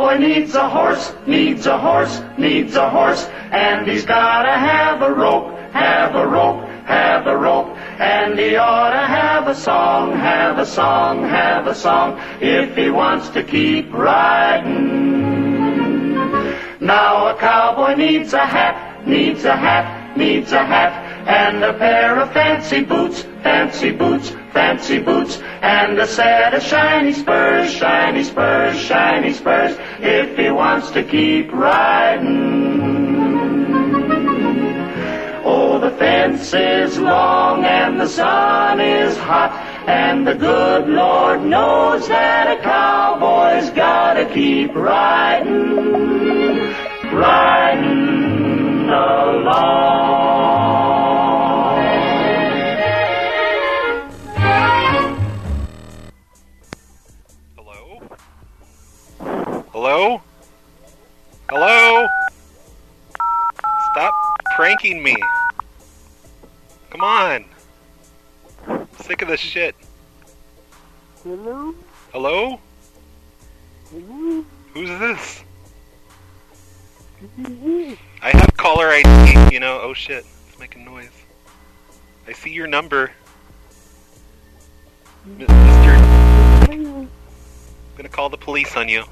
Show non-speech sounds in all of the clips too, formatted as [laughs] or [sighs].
cowboy needs a horse, needs a horse, needs a horse, and he's gotta have a rope, have a rope, have a rope, and he ought to have a song, have a song, have a song, if he wants to keep riding. Now a cowboy needs a hat, needs a hat, needs a hat, and a pair of fancy boots, fancy boots, fancy boots, and a set of shiny spurs, shiny spurs, shiny spurs, if he wants to keep riding. Oh, the fence is long and the sun is hot, and the good Lord knows that a cowboy's gotta keep riding, riding along. Hello? Hello? Stop pranking me. Come on. Sick of this shit. Hello? Hello? Hello? Who's this? I have caller ID, you know. Oh shit, it's making noise. I see your number. Mister, I'm gonna call the police on you.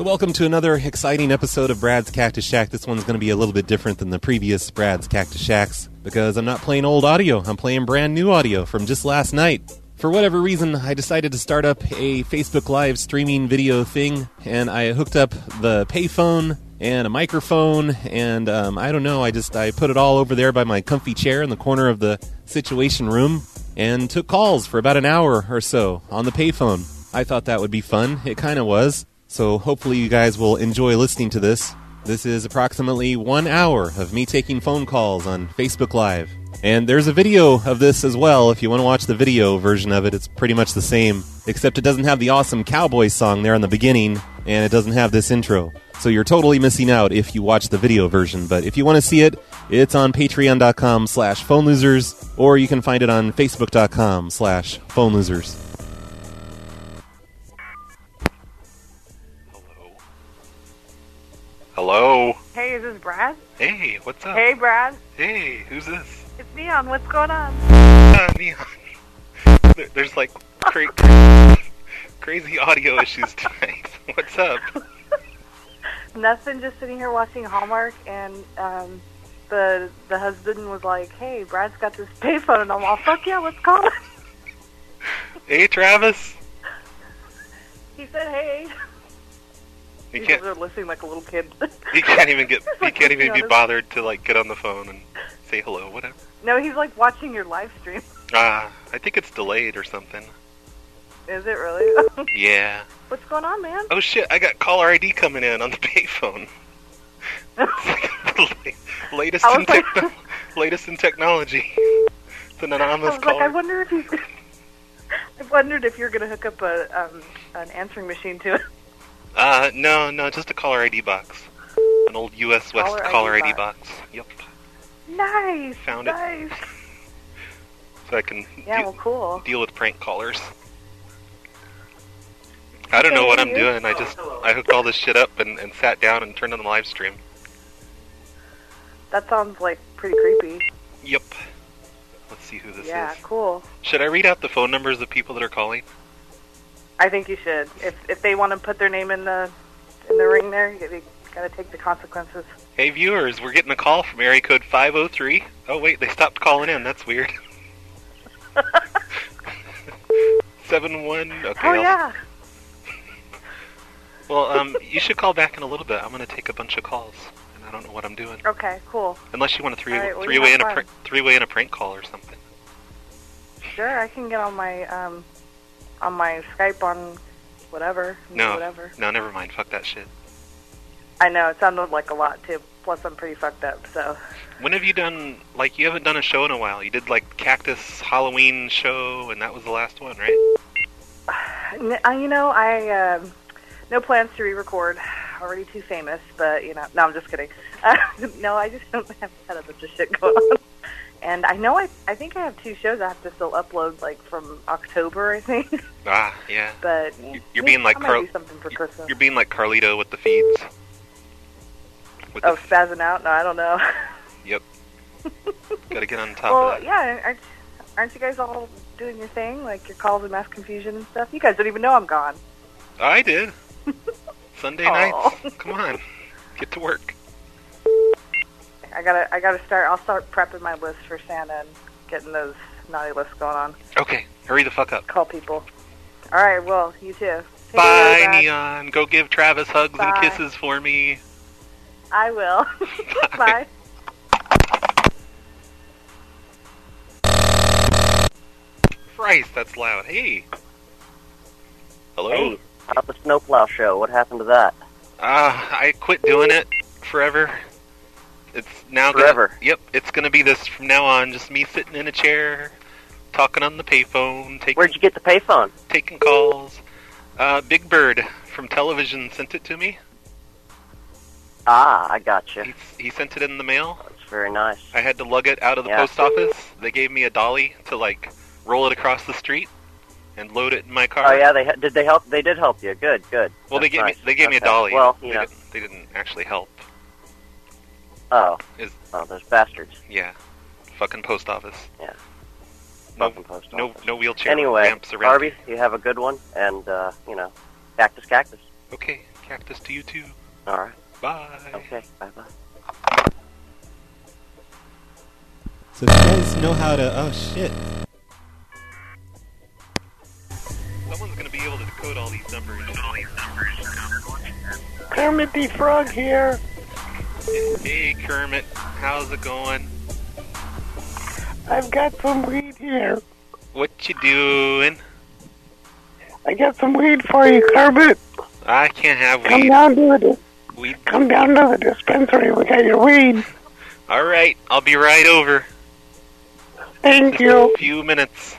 So, welcome to another exciting episode of Brad's Cactus Shack. This one's going to be a little bit different than the previous Brad's Cactus Shacks because I'm not playing old audio. I'm playing brand new audio from just last night. For whatever reason, I decided to start up a Facebook Live streaming video thing, and I hooked up the payphone and a microphone, and um, I don't know. I just I put it all over there by my comfy chair in the corner of the situation room, and took calls for about an hour or so on the payphone. I thought that would be fun. It kind of was. So hopefully you guys will enjoy listening to this. This is approximately one hour of me taking phone calls on Facebook Live. And there's a video of this as well. If you want to watch the video version of it, it's pretty much the same, except it doesn't have the awesome cowboy song there in the beginning, and it doesn't have this intro. So you're totally missing out if you watch the video version. But if you want to see it, it's on patreon.com slash phone losers, or you can find it on facebook.com slash phone losers. Hello? Hey, is this Brad? Hey, what's up? Hey, Brad. Hey, who's this? It's Neon. What's going on? Ah, Neon. [laughs] There- There's like cra- cra- [laughs] crazy audio issues tonight. [laughs] What's up? Nothing. Just sitting here watching Hallmark, and um, the the husband was like, "Hey, Brad's got this payphone," and I'm all, "Fuck yeah, let's call it." Hey, Travis. He said, "Hey." He He's can't. over listening like a little kid. [laughs] He can't even get. He can't even be bothered to like get on the phone and say hello, whatever. no, he's like watching your live stream. Ah, I think it's delayed or something. Is it really? [laughs] Yeah. What's going on, man? Oh shit! I got caller ID coming in on the [laughs] payphone. latest in like- techno- latest in technology. It's an I anonymous was like, I wonder if he's. I wondered if you're gonna hook up a um, an answering machine to it. Uh, no, no, just a caller ID box. An old U.S. West Caller ID caller ID box. box. Yep. Nice. Found it. nice. [laughs] So I can Yeah, well, cool. deal with prank callers. I don't know what I'm doing. I just I hooked all this shit up and, and sat down and turned on the live stream. That sounds like pretty creepy. Yep. Let's see who this yeah, is. Yeah, cool. Should I read out the phone numbers of people that are calling? I think you should. If if they want to put their name in the in the ring there, you, got to take the consequences. Hey viewers, we're getting a call from area code 503. Oh wait, they stopped calling in. That's weird. [laughs] Seven one. Okay. oh I'll- yeah. [laughs] Well, um, you should call back in a little bit. I'm gonna take a bunch of calls, and I don't know what I'm doing. Okay, cool. Unless you want a three right, well, three way in a prank three way in a prank call or something. Sure, I can get on my um on my Skype on whatever. No, Whatever. no, never mind. Fuck that shit. I know it sounded like a lot too. Plus, I'm pretty fucked up. So When have you done like you haven't done a show in a while? You did like Cactus Halloween show, and that was the last one, right? Uh, you know, I um, no plans to re-record. Already too famous, but you know, no, I'm just kidding. Uh, [laughs] no, I just [laughs] don't have a bunch of shit going on. And I know I I think I have two shows I have to still upload like from October I think. Ah, yeah. but You're being like Carl- do something for Christmas. You're being like Carlito with the feeds. With oh, the, spazzing out? No, I don't know. [laughs] yep. Gotta get on top well, of that. yeah, aren't, aren't you guys all doing your thing, like your calls and mass confusion and stuff? You guys don't even know I'm gone. I did. [laughs] Sunday night. Come on. Get to work. I gotta, I gotta start. I'll start prepping my list for Santa and getting those naughty lists going on. Okay, hurry the fuck up. Call people. All right. Well, you too. Take Bye, care, Neon. Go give Travis hugs Bye. and kisses for me. I will. [laughs] Bye. Christ, that's loud. Hey. Hello? Hey, how's the Snowplow show? What happened to that? Uh, I quit doing it forever. It's now gonna- Forever? yep, it's gonna be this from now on. Just me sitting in a chair, talking on the payphone, taking Where'd you get the payphone? taking calls. Uh, Big Bird from television sent it to me. Ah, I gotcha. He, he sent it in the mail. That's very nice. I had to lug it out of the Yeah. post office. They gave me a dolly to like roll it across the street and load it in my car. Oh yeah, they did. They help. They did help you. Good, good. Well, they gave nice. me they gave me a dolly. Well, they, know. didn't, they didn't actually help. Oh, Is- oh, those bastards. Yeah, fucking post office. Yeah. No, Fucking post no, office. no wheelchair Anyway, ramps around. Harvey, you have a good one, and uh, you know, cactus, cactus. Okay, cactus to you too. All right. Bye. Okay. Bye bye. So if you guys know how to, oh shit. Someone's gonna be able to decode all these numbers. Kermit the Frog here. Hey Kermit, how's it going? I've got some weed here. What you doing? I got some weed for you, Kermit. I can't have Come weed. down to the Weed. come down to the dispensary. We got your weed. All right, I'll be right over. Thank Just you. a few minutes.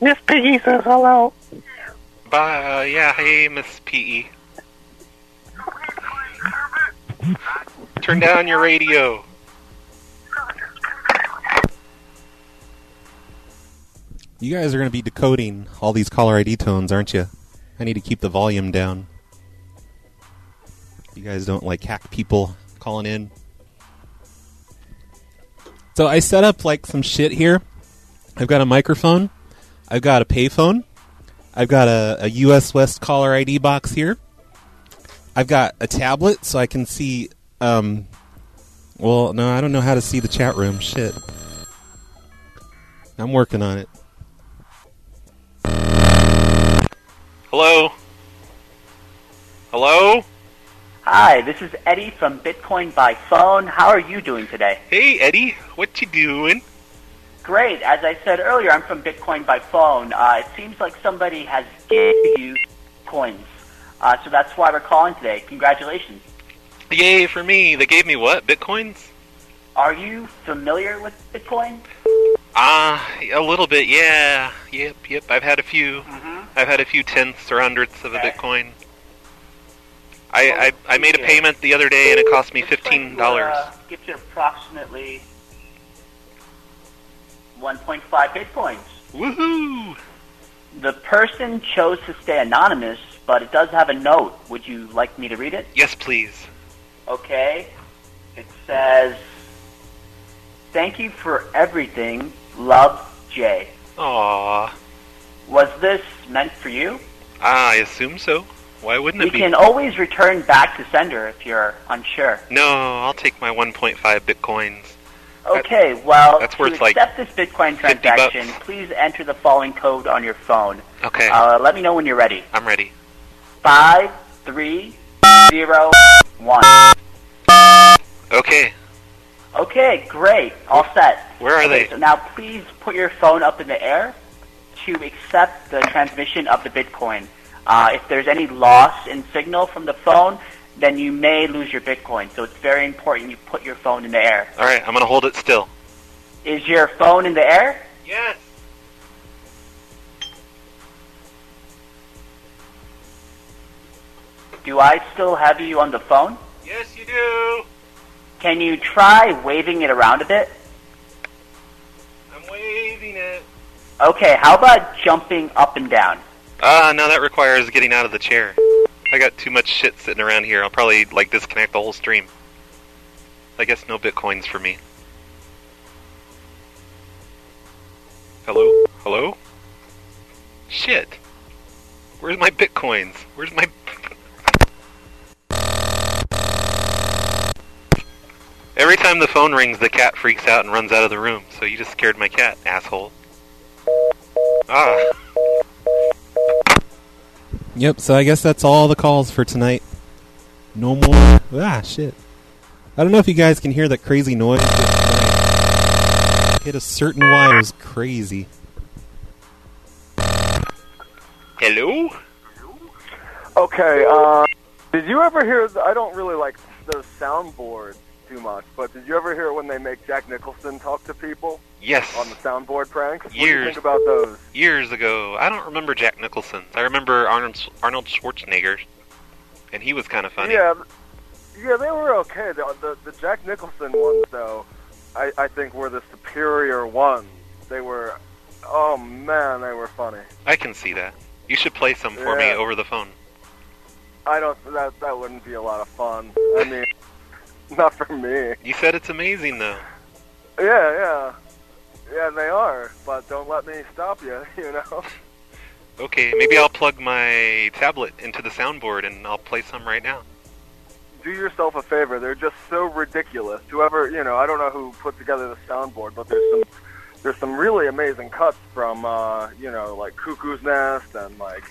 Miss Piggy says hello. Bye. Uh, yeah. Hey, Miss P.E. Turn down your radio. You guys are going to be decoding all these caller ID tones, aren't you? I need to keep the volume down. You guys don't like hack people calling in. So I set up like some shit here. I've got a microphone. I've got a payphone. I've got a, a US West caller ID box here. I've got a tablet so I can see. Um, well, no, I don't know how to see the chat room. Shit. I'm working on it. Hello. Hello. Hi, this is Eddie from Bitcoin by Phone. How are you doing today? Hey, Eddie. What you doing? Great. As I said earlier, I'm from Bitcoin by Phone. Uh, it seems like somebody has given you coins. Uh, so that's why we're calling today. Congratulations. Yay for me. They gave me what? Bitcoins? Are you familiar with Bitcoin? Ah, a little bit. Yeah. Yep. Yep. I've had a few. Mm-hmm. I've had a few tenths or hundredths of a Bitcoin. I, I I made a payment the other day and it cost me fifteen dollars. Uh, gives you approximately 1.5 Bitcoins. Woohoo! The person chose to stay anonymous, but it does have a note. Would you like me to read it? Yes, please. Okay. It says, Thank you for everything. Love, Jay. Aw. Was this meant for you? I assume so. Why wouldn't We it be? You can always return back to sender if you're unsure. No, I'll take my 1.5 bitcoins. Okay, well, that's to worth, like, accept this Bitcoin transaction, please enter the following code on your phone. Okay, Uh, let me know when you're ready. I'm ready. Five, three, zero, one. Okay, Okay, great. All set. where are Okay, they? so now please put your phone up in the air to accept the transmission of the Bitcoin. Uh, if there's any loss in signal from the phone, then you may lose your Bitcoin. So it's very important you put your phone in the air. All right, I'm gonna hold it still. Is your phone in the air? Yes. Do I still have you on the phone? Yes, you do. Can you try waving it around a bit? I'm waving it. Okay, how about jumping up and down? Ah, no, that requires getting out of the chair. I got too much shit sitting around here. I'll probably like disconnect the whole stream. I guess no bitcoins for me. Hello? Hello? Shit. Where's my bitcoins? Where's my Every time the phone rings, the cat freaks out and runs out of the room. So you just scared my cat, asshole. Ah. Yep, so I guess that's all the calls for tonight. No more. Ah, shit. I don't know if you guys can hear that crazy noise. Hit a certain wire is crazy. Hello? Okay, uh, did you ever hear? I don't really like those soundboards too much, but did you ever hear when they make Jack Nicholson talk to people Yes. on the soundboard pranks? What do you Years. think about those? Years ago. I don't remember Jack Nicholson. I remember Arnold Arnold Schwarzenegger, and he was kind of funny. Yeah, yeah, they were okay. The, the the Jack Nicholson ones, though, I I think were the superior ones. They were, oh man, they were funny. I can see that. You should play some for me over the phone. I don't. That that wouldn't be a lot of fun. I mean, [laughs] not for me. You said it's amazing though. Yeah, yeah, yeah. They are, but don't let me stop you. [laughs] You know. Okay, maybe I'll plug my tablet into the soundboard and I'll play some right now. do yourself a favor. They're just so ridiculous. Whoever, you know, I don't know who put together the soundboard, but there's some there's some really amazing cuts from uh, you know, like Cuckoo's Nest and like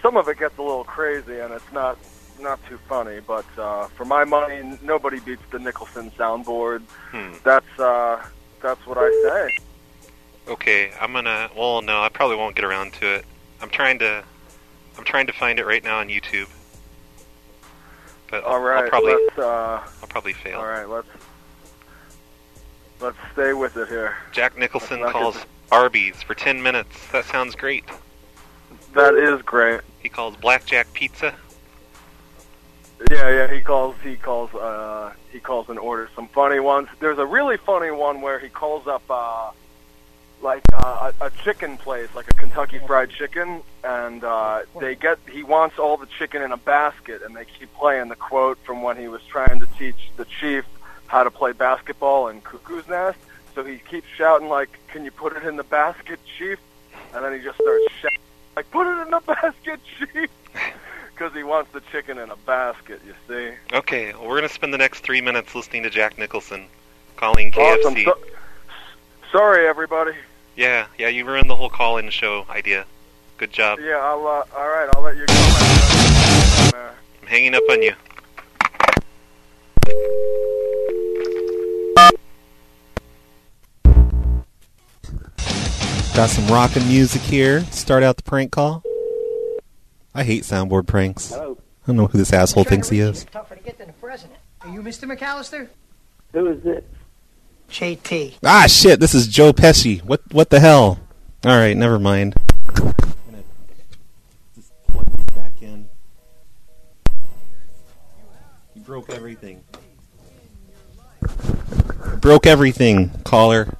some of it gets a little crazy and it's not not too funny, but uh, for my money nobody beats the Nicholson soundboard. Hmm. That's uh that's what I say. Okay, I'm gonna. Well, no, I probably won't get around to it. I'm trying to. I'm trying to find it right now on YouTube. But I'll, All right, I'll probably. let's uh I'll probably fail. all right, let's let's stay with it here. Jack Nicholson calls Arby's for 10 minutes. That sounds great. That is great. He calls Blackjack Pizza. Yeah, yeah, he calls he calls uh he calls and orders some funny ones. There's a really funny one where he calls up uh like uh, a, chicken place, like a Kentucky Fried Chicken, and uh they get he wants all the chicken in a basket, and they keep playing the quote from when he was trying to teach the chief how to play basketball in Cuckoo's Nest. So he keeps shouting like, "Can you put it in the basket, chief?" And then he just starts shouting like, "Put it in the [laughs] basket, chief!" Because he wants the chicken in a basket, you see. Okay, well, we're gonna spend the next three minutes listening to Jack Nicholson calling KFC. Awesome. So- sorry, everybody. Yeah, yeah, you ruined the whole call-in show idea. Good job. Yeah, I'll. Uh, all right, I'll let you go. man. I'm hanging up on you. Got some rockin' music here. Start out the prank call. I hate soundboard pranks. Hello. I don't know who this asshole thinks he is. Tougher to get than the president. Are you Mr. McAllister? Who is this? JT. Ah, shit! This is Joe Pesci. What? What the hell? All right, never mind. I'm gonna just plug this back in. You broke everything. Broke everything, caller.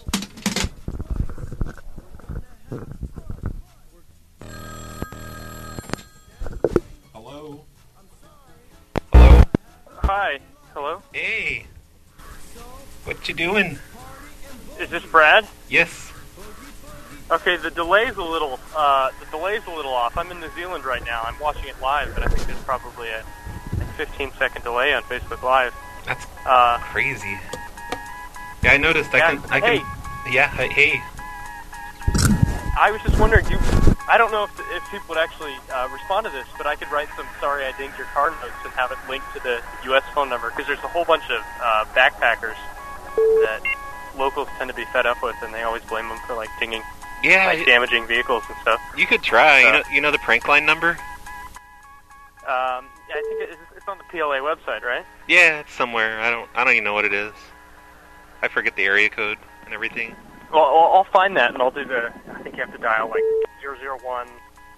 Hi. Hello. Hey. What you doing? Is this Brad? Yes. Okay, the delay's a little uh, the delay's a little off. I'm in New Zealand right now. I'm watching it live, but I think there's probably a, a 15 second delay on Facebook Live. That's Uh, crazy. Yeah, I noticed. I Yeah, can. I hey. can. Yeah. Hey. I was just wondering, you, I don't know if if people would actually uh, respond to this, but I could write some "Sorry I dinged your car" notes and have it linked to the U.S. phone number because there's a whole bunch of uh, backpackers that locals tend to be fed up with, and they always blame them for like dinging, Yeah. like damaging vehicles and stuff. You could try. You Uh, know. You know the prank line number? Um, yeah, I think it, it's on the PLA website, right? Yeah, it's somewhere. I don't. I don't even know what it is. I forget the area code and everything. Well, I'll, I'll find that, and I'll do the. I think you have to dial like 001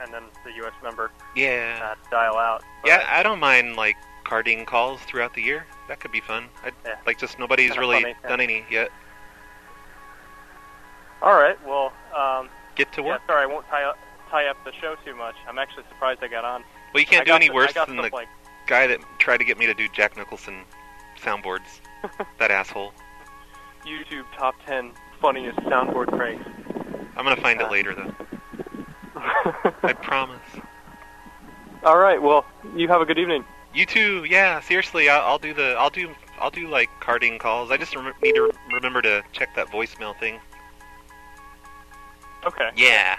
and then the U.S. number Yeah. uh, dial out. But, Yeah, I don't mind like carding calls throughout the year. That could be fun. I'd, Yeah. Like just nobody's Kinda really funny, yeah. done any yet. All right. Well, Um, Get to yeah, work. sorry, I won't tie up tie up the show too much. I'm actually surprised I got on. Well, you can't I do any worse than the like guy that tried to get me to do Jack Nicholson soundboards. [laughs] that asshole. YouTube top ten funniest soundboard pranks. I'm gonna find it later though. [laughs] I promise. All right. Well, you have a good evening. You too. Yeah. Seriously, I'll, I'll do the. I'll do. I'll do like carding calls. I just rem- need to re- remember to check that voicemail thing. Okay. Yeah.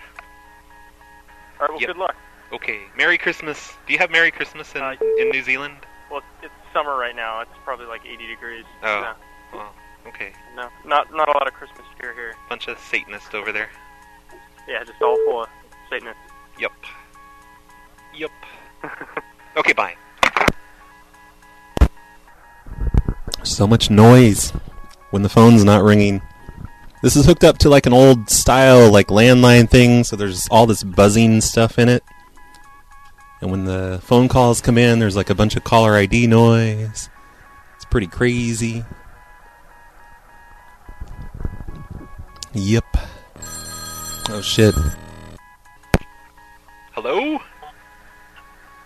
All right. Well, Yep. good luck. Okay. Merry Christmas. Do you have Merry Christmas in Uh, in New Zealand? Well, it's summer right now. It's probably like 80 degrees. Oh. No, Well, okay. no, not not a lot of Christmas cheer here. Bunch of Satanists over there. Yeah, just all full of Satanists. Yup. Yup. [laughs] Okay. Bye. So much noise when the phone's not ringing. This is hooked up to like an old style like landline thing, so there's all this buzzing stuff in it. And when the phone calls come in, there's like a bunch of caller ID noise. It's pretty crazy. Yep. Oh shit. Hello.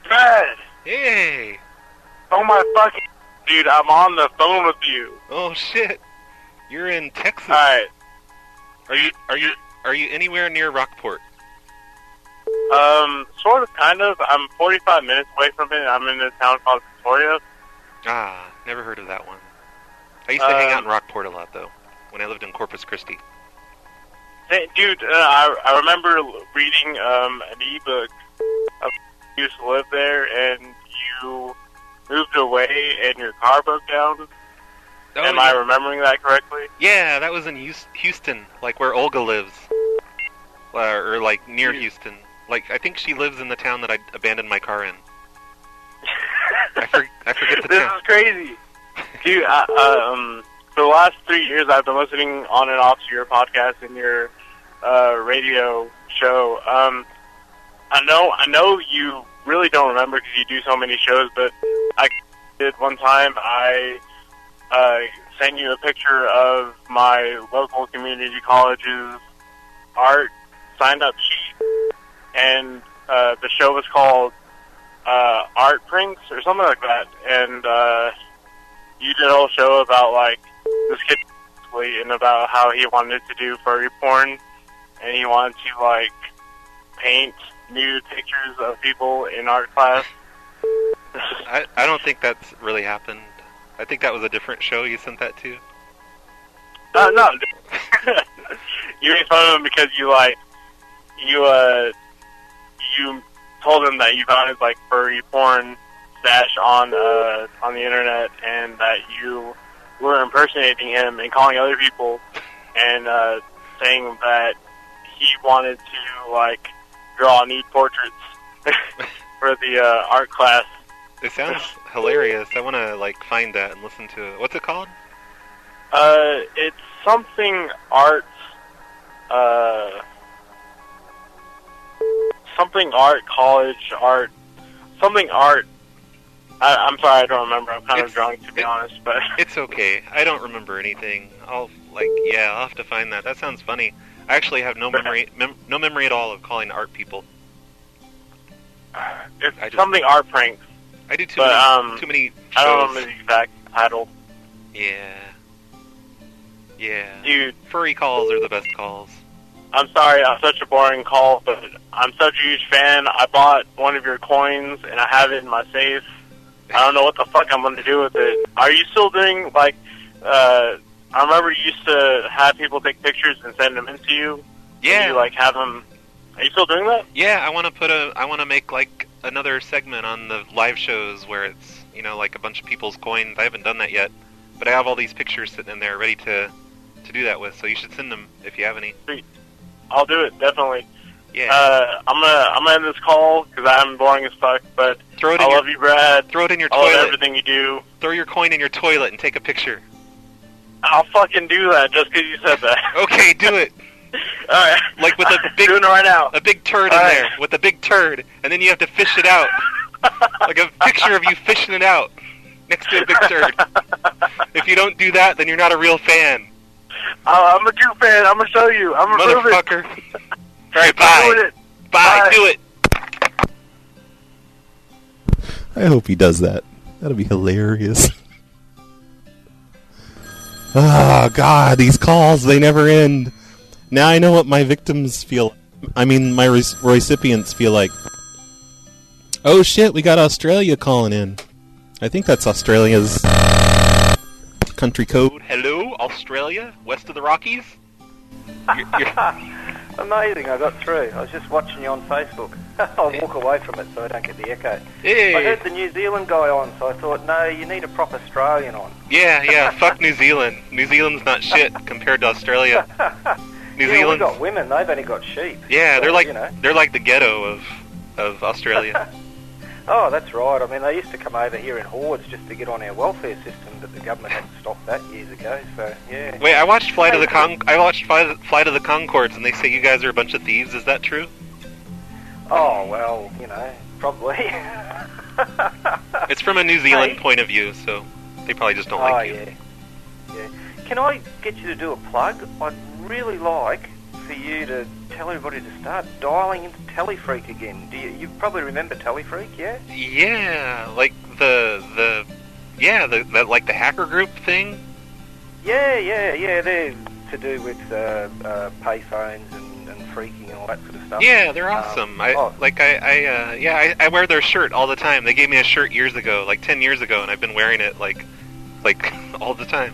Brad! Hey. Oh my fucking dude, I'm on the phone with you. Oh shit. You're in Texas. Alright. Are you are you are you anywhere near Rockport? Um, sort of, kind of. I'm 45 minutes away from it. I'm in a town called Victoria. Ah, never heard of that one. I used to hang out in Um, Rockport a lot though, when I lived in Corpus Christi. Dude, uh, I, I remember reading um, an ebook of you used to live there, and you moved away, and your car broke down. Oh, Am I remembering that correctly? Yeah, that was in Houston, like where Olga lives, uh, or like near Houston. Like I think she lives in the town that I abandoned my car in. [laughs] I, for- I forget the this town. is crazy, dude. I, uh, um, for the last three years, I've been listening on and off to your podcast and your uh, radio show. Um, I know, I know you really don't remember because you do so many shows, but I did one time. I uh, sent you a picture of my local community college's art signed up sheet, and uh, the show was called uh, Art Prinks or something like that. And uh, you did a whole show about like this kid basically, and about how he wanted to do furry porn, and he wanted to like paint nude pictures of people in art class. I I don't think that's really happened. I think that was a different show you sent that to. Uh, no, [laughs] you made fun of him because you like you uh you told him that you found his like furry porn stash on uh on the internet and that you were impersonating him and calling other people and uh saying that he wanted to like draw nude portraits [laughs] for the uh, art class. It sounds hilarious. I want to like find that and listen to it. What's it called? Uh, it's something art. Uh, something art college art. Something art. I, I'm sorry, I don't remember. I'm kind of drunk to be it- honest, but [laughs] It's okay. I don't remember anything. I'll like yeah, I'll have to find that. That sounds funny. I actually have no memory mem- no memory at all of calling art people. it's I just- something art pranks. I do too But, many um, too many I don't shows. remember the exact title. Yeah. Yeah. Dude, Furry calls are the best calls. I'm sorry, I'm such a boring call, but I'm such a huge fan. I bought one of your coins and I have it in my safe. I don't know what the fuck I'm going to do with it. Are you still doing like? Uh, I remember you used to have people take pictures and send them into you. Yeah. You like have them. Are you still doing that? Yeah, I want to put a I want to make like another segment on the live shows where it's, you know, like a bunch of people's coins. I haven't done that yet, but I have all these pictures sitting in there ready to to do that with. So you should send them if you have any. I'll do it definitely. Yeah. Uh, I'm gonna I'm gonna end this call because I'm boring as fuck. But Throw it I in your- love you, Brad. Throw it in your I love toilet. everything you do. Throw your coin in your toilet and take a picture. I'll fucking do that just because you said that. [laughs] Okay, do it. [laughs] All right. Like with a [laughs] big doing it right now. a big turd in All right. there with a big turd, and then you have to fish it out. like a picture of you fishing it out next to a big turd. if you don't do that, then you're not a real fan. Uh, I'm a Duke fan. I'm gonna show you. I'm gonna prove it. Motherfucker. All right, bye. Doing it. Bye. Do it. I hope he does that. That'll be hilarious. [laughs] Ah, God, these calls, they never end. Now I know what my victims feel. I mean, my re- recipients feel like. Oh shit, we got Australia calling in. I think that's Australia's country code. Hello, Australia, west of the Rockies. [laughs] You're, you're, Amazing, I got through. I was just watching you on Facebook. [laughs] I'll walk away from it so I don't get the echo. Hey. I heard the New Zealand guy on, so I thought, no, you need a proper Australian on. yeah, yeah. [laughs] Fuck New Zealand. New Zealand's not shit compared to Australia. [laughs] New yeah, Zealand. got women, they've only got sheep. Yeah, So, they're like You know. they're like the ghetto of of Australia. Oh, that's right. I mean, they used to come over here in hordes just to get on our welfare system, but the government had stopped that years ago, so, yeah. Wait, I watched Flight of the Con. I watched Flight of the Conchords, and they say you guys are a bunch of thieves. Is that true? Oh, well, you know, probably. [laughs] It's from a New Zealand Hey. point of view, so they probably just don't oh, like you. yeah. Yeah. Can I get you to do a plug? I'd really like for you to tell everybody to start dialing into Telephreak again. Do you, you probably remember Telephreak, yeah? Yeah, like the the yeah the, the like the hacker group thing. Yeah, yeah, yeah. They're to do with uh, uh, payphones and, and freaking and all that sort of stuff. Yeah, they're Um, awesome. I oh, like I I uh, yeah I, I wear their shirt all the time. They gave me a shirt years ago, like ten years ago, and I've been wearing it like like [laughs] all the time.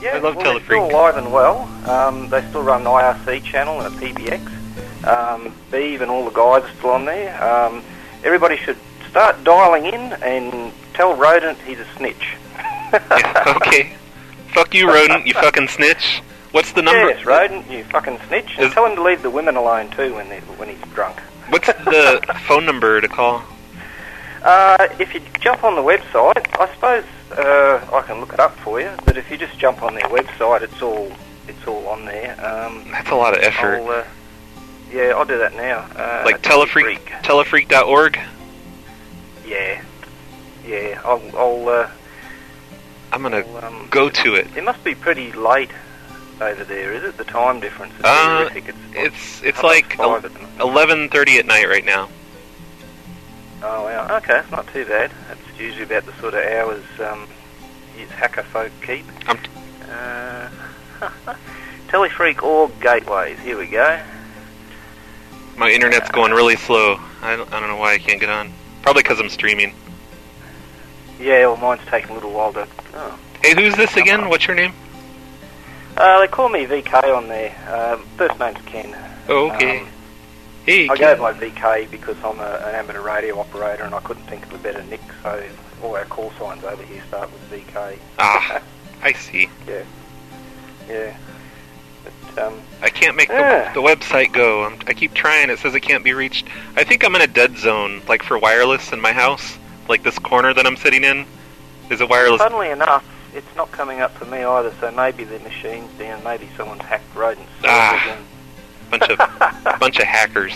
Yeah, I love well, they're still alive and well. Um, they still run an IRC channel and a PBX. Um, Beeve and all the guys are still on there. Um, everybody should start dialing in and tell Rodent he's a snitch. [laughs] Okay. Fuck you, rodent. You fucking snitch. What's the number? Yes, Rodent, you fucking snitch. And Is- tell him to leave the women alone too when, when he's drunk. What's [laughs] the phone number to call? Uh, if you jump on the website, I suppose uh, I can look it up for you. But if you just jump on their website, it's all it's all on there. Um, That's a lot of effort. I'll, uh, yeah, I'll do that now. Uh, like telephreak telephreak.org. Yeah, yeah. I'll. I'll uh, I'm gonna I'll, um, go to it. it must be pretty late over there, is it? The time difference is Uh, terrific. It's, It's it's like five at the moment? eleven thirty at night right now. Oh, wow. Okay, it's not too bad. That's usually about the sort of hours um, hacker folk keep. I'm Uh, [laughs] Telephreak org gateways. Here we go. my internet's going really slow. I don't, I don't know why I can't get on. Probably because I'm streaming. Yeah, well, mine's taking a little while to. Oh. Hey, who's this again? What's your name? Uh, they call me VK on there. Um, first name's Ken. Oh, okay. Um, hey, I gave my VK because I'm a, an amateur radio operator and I couldn't think of a better nick, so all our call signs over here start with VK. Ah, I [laughs] see. Yeah. Yeah. But, um, I can't make Yeah. the, the website go. I'm, I keep trying. It says it can't be reached. I think I'm in a dead zone, like for wireless in my house. Like this corner that I'm sitting in is a wireless. funnily enough, it's not coming up for me either, so maybe the machine's down, maybe someone's hacked rodents. Ah. Bunch of [laughs] bunch of hackers.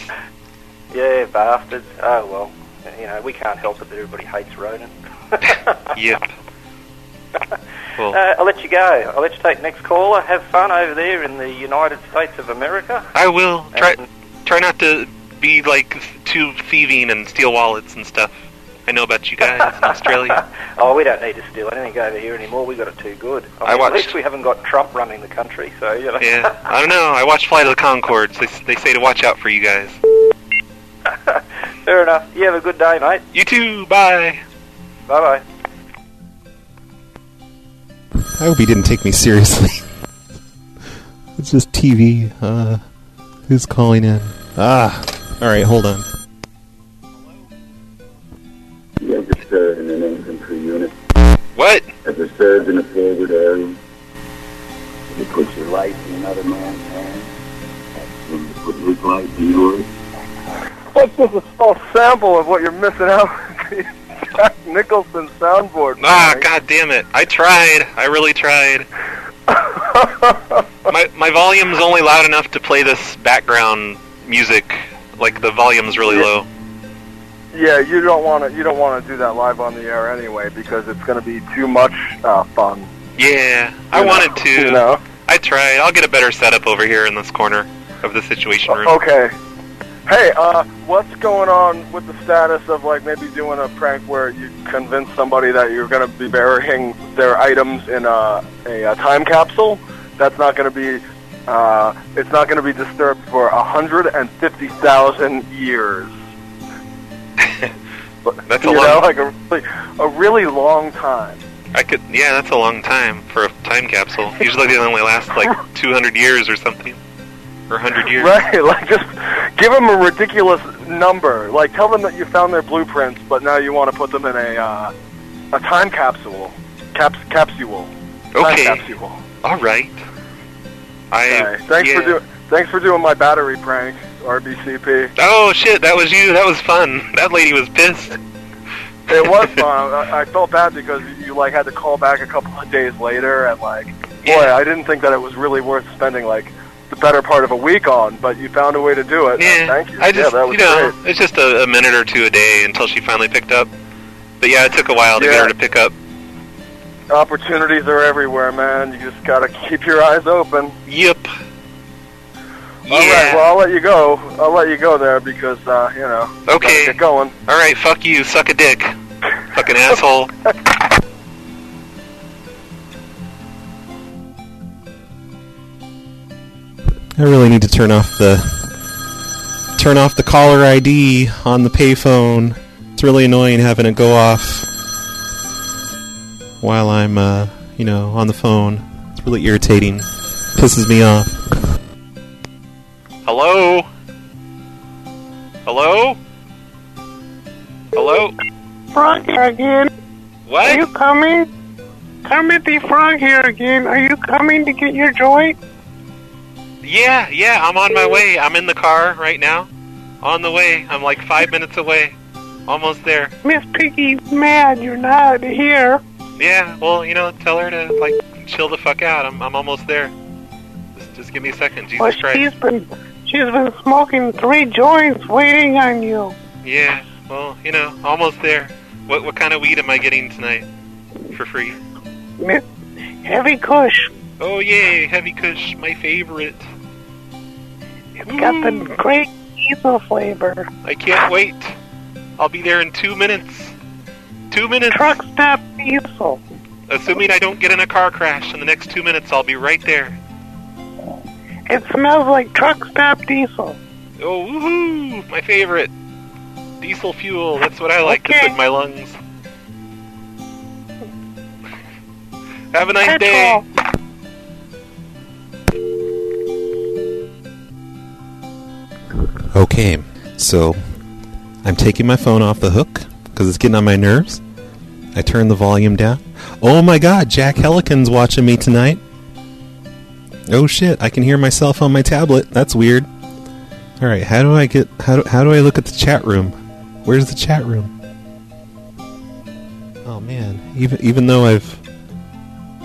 Yeah, bastards. Oh, well. You know, we can't help it that everybody hates rodent. [laughs] Yep. [laughs] Well, Uh, I'll let you go. I'll let you take the next caller. Have fun over there in the United States of America. I will try try not to be like too thieving and steal wallets and stuff. I know about you guys in Australia. [laughs] oh, we don't need to steal anything over here anymore. We got it too good. I, I mean, watched- At least we haven't got Trump running the country, so you know. Yeah, I don't know. I watched Flight of the Conchords. They they say to watch out for you guys. [laughs] Fair enough. You have a good day, mate. You too. Bye. Bye bye. I hope he didn't take me seriously. [laughs] it's just TV. Uh, who's calling in? Ah, all right, hold on. What? Ever served in a forward area? You put your life in another man's hands? And you put his life in yours? What's this a small sample of what you're missing out? [laughs] Jack Nicholson soundboard. Ah, man. god damn it. I tried. I really tried. [laughs] my my volume's only loud enough to play this background music. Like the volume's really Yeah. low. Yeah, you don't want to. You don't want to do that live on the air anyway because it's going to be too much uh, fun. Yeah, I know, wanted to. You know. I tried. I'll get a better setup over here in this corner of the situation room. Okay. Hey, uh, what's going on with the status of like maybe doing a prank where you convince somebody that you're going to be burying their items in a, a, a time capsule that's not going to be uh, it's not going to be disturbed for a hundred and fifty thousand years. [laughs] That's you a know, like a really, a really long time. I could. Yeah, that's a long time for a time capsule. Usually they only last like [laughs] 200 years or something, or 100 years. Right, [laughs] like just give them a ridiculous number. Like tell them that you found their blueprints, but now you want to put them in a uh, a time capsule. Caps capsule. Time capsule. All right. I. Okay. Thanks for doing thanks for doing my battery prank, RBCP. Oh shit! That was you. That was fun. That lady was pissed. It was [laughs] fun. I, I felt bad because you like had to call back a couple of days later, and like, boy, I didn't think that it was really worth spending like the better part of a week on. But you found a way to do it. Yeah. Thank you. I just, yeah, that was you know, great. it's just a, a minute or two a day until she finally picked up. But yeah, it took a while to Yeah. get her to pick up. Opportunities are everywhere, man. You just gotta keep your eyes open. Yep. All right. Well, I'll let you go. I'll let you go there because uh, you know. Okay. Get going. All right. Fuck you. Suck a dick. [laughs] Fucking asshole. I really need to turn off the turn off the caller ID on the payphone. It's really annoying having it go off while I'm, uh, you know, on the phone. It's really irritating. Pisses me off. Hello. Hello. Hello. Frog here again. What? Are you coming? Timothy Frog here again. Are you coming to get your joint? Yeah, yeah. I'm on my way. I'm in the car right now. On the way. I'm like five minutes away. Almost there. Miss Piggy's mad you're not here. Yeah. Well, you know, tell her to like chill the fuck out. I'm I'm almost there. Just just give me a second. Jesus well, Christ. she's been she's been smoking three joints waiting on you. Yeah. Well, you know, almost there. What what kind of weed am I getting tonight? For free. Heavy Kush. Oh yay, heavy kush, my favorite. It's got the great diesel flavor. I can't wait. I'll be there in two minutes. Two minutes. Truck stop diesel. Assuming I don't get in a car crash in the next two minutes, I'll be right there. It smells like truck stop diesel. Oh, woohoo! My favorite. Diesel fuel. That's what I like to Okay. put in my lungs. Have a nice day. Okay, so I'm taking my phone off the hook because it's getting on my nerves. I turn the volume down. Oh my god, Jack Helican's watching me tonight. Oh shit, I can hear myself on my tablet. That's weird. Alright, how do I get. How do, how do I look at the chat room? Where's the chat room? Oh man, even, even though I've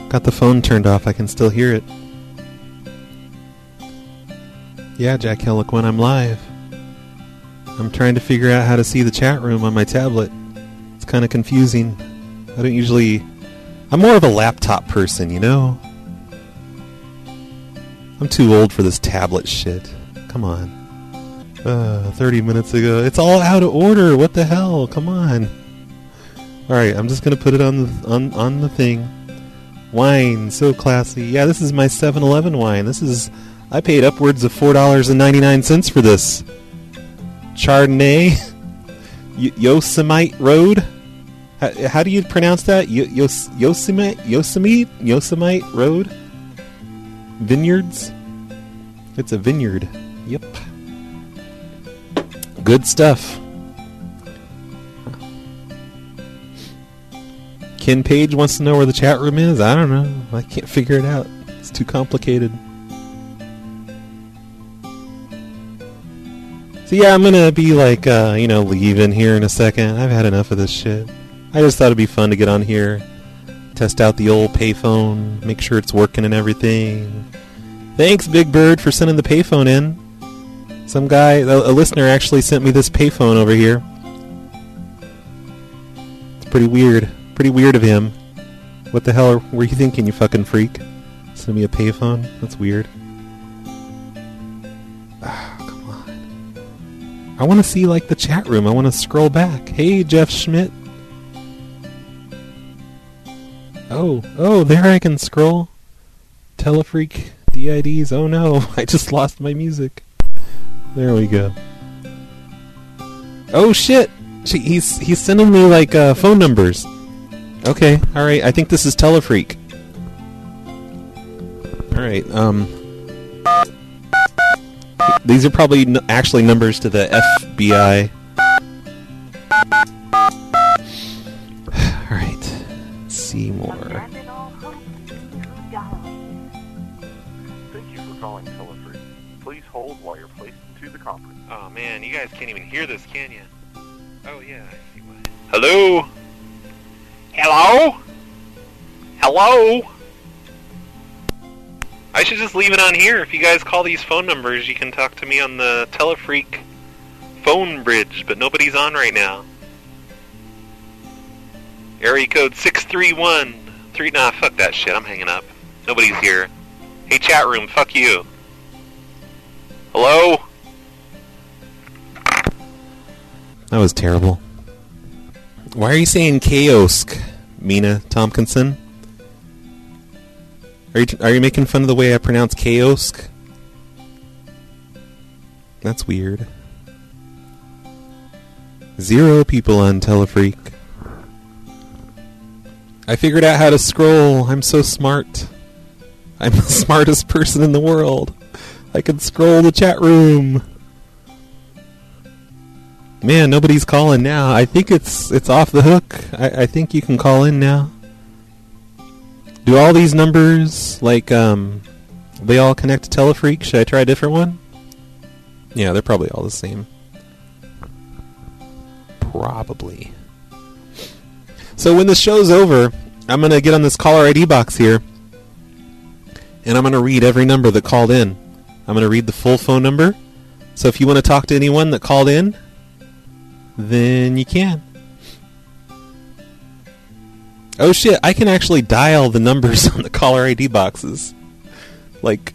got the phone turned off, I can still hear it. Yeah, Jack Heliquin, I'm live. I'm trying to figure out how to see the chat room on my tablet. It's kind of confusing. I don't usually. I'm more of a laptop person, you know? I'm too old for this tablet shit. Come on. Uh, 30 minutes ago. It's all out of order. What the hell? Come on. Alright, I'm just gonna put it on the, on, on the thing. Wine, so classy. Yeah, this is my 7 Eleven wine. This is. I paid upwards of $4.99 for this. Chardonnay. [laughs] Y- Yosemite Road. How, how do you pronounce that? Y- Yos- Yosemite? Yosemite? Yosemite Road? Vineyards? It's a vineyard. Yep. Good stuff. Ken Page wants to know where the chat room is. I don't know. I can't figure it out. It's too complicated. So yeah, I'm gonna be like, uh, you know, leaving here in a second. I've had enough of this shit. I just thought it'd be fun to get on here, test out the old payphone, make sure it's working and everything. Thanks, Big Bird, for sending the payphone in. Some guy, a, a listener, actually sent me this payphone over here. It's pretty weird. Pretty weird of him. What the hell were you thinking, you fucking freak? Send me a payphone. That's weird. Ah, come on. I want to see like the chat room. I want to scroll back. Hey, Jeff Schmidt. Oh, oh, there I can scroll. Telephreak DIDs. Oh no, [laughs] I just lost my music. There we go. Oh shit! She, he's he's sending me like uh, phone numbers. Okay, all right. I think this is Telephreak. All right. Um, these are probably actually numbers to the FBI. Seymour. Thank you for calling Telefree. Please hold while you're placed into the conference. Oh man, you guys can't even hear this, can you? Oh yeah, I see why. Hello? Hello? Hello? I should just leave it on here. If you guys call these phone numbers, you can talk to me on the Telephreak phone bridge, but nobody's on right now. Area code 631. Three, nah, fuck that shit. I'm hanging up. Nobody's here. Hey, chat room, fuck you. Hello? That was terrible. Why are you saying Kaosk, Mina Tompkinson? Are you are you making fun of the way I pronounce Kaosk? That's weird. Zero people on Telephreak. I figured out how to scroll. I'm so smart. I'm [laughs] the smartest person in the world. I can scroll the chat room. Man, nobody's calling now. I think it's it's off the hook. I, I think you can call in now. Do all these numbers like um they all connect to Telephreak? Should I try a different one? Yeah, they're probably all the same. Probably. So when the show's over, I'm gonna get on this caller ID box here, and I'm gonna read every number that called in. I'm gonna read the full phone number. So if you want to talk to anyone that called in, then you can. Oh shit, I can actually dial the numbers [laughs] on the caller ID boxes. Like,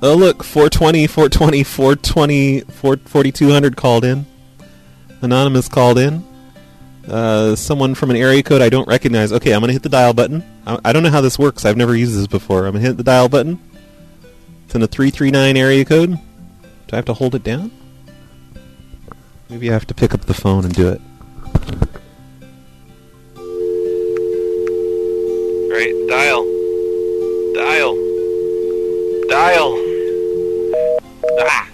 oh look, 420, 420, 420, 4200 called in. Anonymous called in. Uh, someone from an area code I don't recognize. Okay, I'm going to hit the dial button. I, I don't know how this works. I've never used this before. I'm going to hit the dial button. It's in a 339 area code. Do I have to hold it down? Maybe I have to pick up the phone and do it. Right, dial. Dial. Dial. Ah.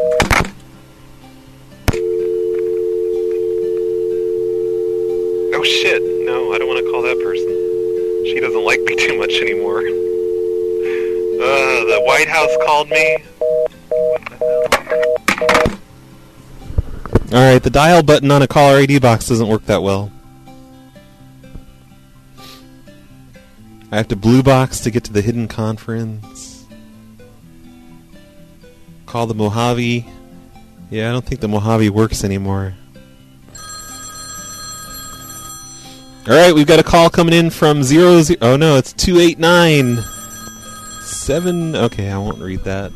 Oh shit, no, I don't want to call that person. She doesn't like me [laughs] too much anymore. Uh, the White House called me. Alright, the dial button on a caller ID box doesn't work that well. I have to blue box to get to the hidden conference. Call the Mojave. Yeah, I don't think the Mojave works anymore. Alright, we've got a call coming in from zero zero. Oh no, it's 289. 7. Okay, I won't read that.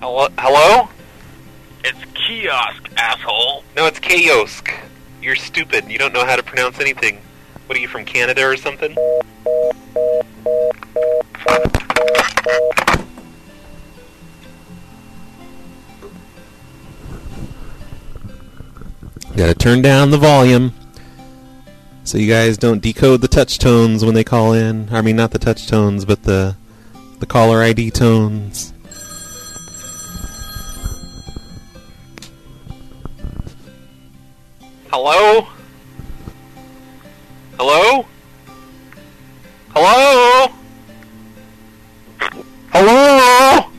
Hello? Hello? It's kiosk, asshole. No, it's kiosk. You're stupid. You don't know how to pronounce anything. What are you from Canada or something? Gotta turn down the volume so you guys don't decode the touch tones when they call in. I mean, not the touch tones, but the the caller ID tones. Hello? Hello? Hello? Hello?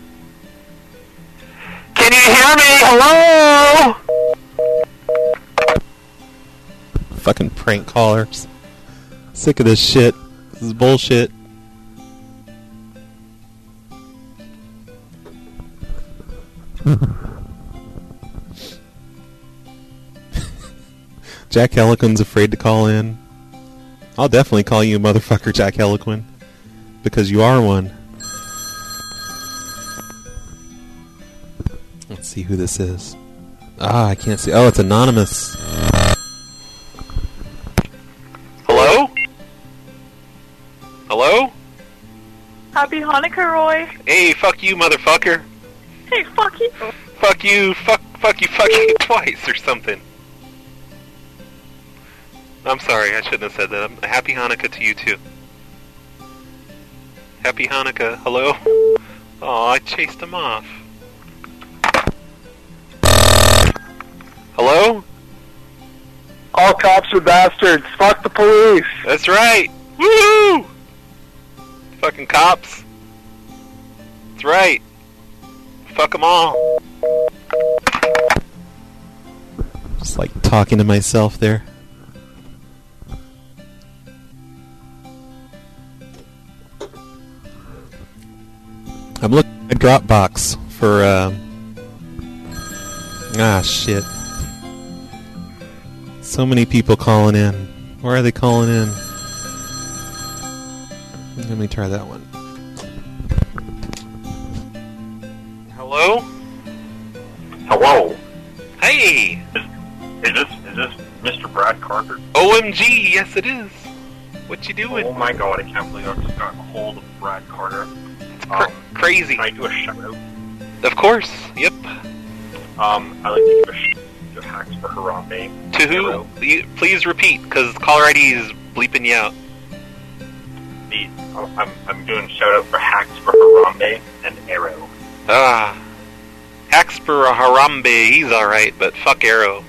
Can you hear me? Hello? Fucking prank callers. Sick of this shit. This is bullshit. [laughs] Jack Heliquin's afraid to call in. I'll definitely call you motherfucker, Jack Heliquin. because you are one. Let's see who this is. Ah, I can't see. Oh, it's anonymous. Hello? Happy Hanukkah, Roy. Hey, fuck you, motherfucker. Hey, fuck you. Fuck you, fuck, fuck you, fuck you [laughs] twice or something. I'm sorry, I shouldn't have said that. Happy Hanukkah to you too. Happy Hanukkah. Hello? Oh, I chased him off. Hello? All cops are bastards. Fuck the police. That's right. Woo! Fucking cops. That's right. Fuck them all. Just like talking to myself there. I'm looking at Dropbox for, uh... Ah, shit. So many people calling in. Where are they calling in? Let me try that one. Hello? Hello. Hey! Is this is this Mr. Brad Carter? OMG, yes it is. What you doing? Oh my god, I can't believe I've just gotten a hold of Brad Carter. Um, crazy. Can I do a shout out? Of course. Yep. Um, I'd like to give a shout out to Hacks for Harambe. To who? You- Please repeat, because caller ID is bleeping you out. I'm, I'm doing a shout out for Hacks for Harambe and Arrow. Ah. Haxper Harambe, he's alright, but fuck Arrow.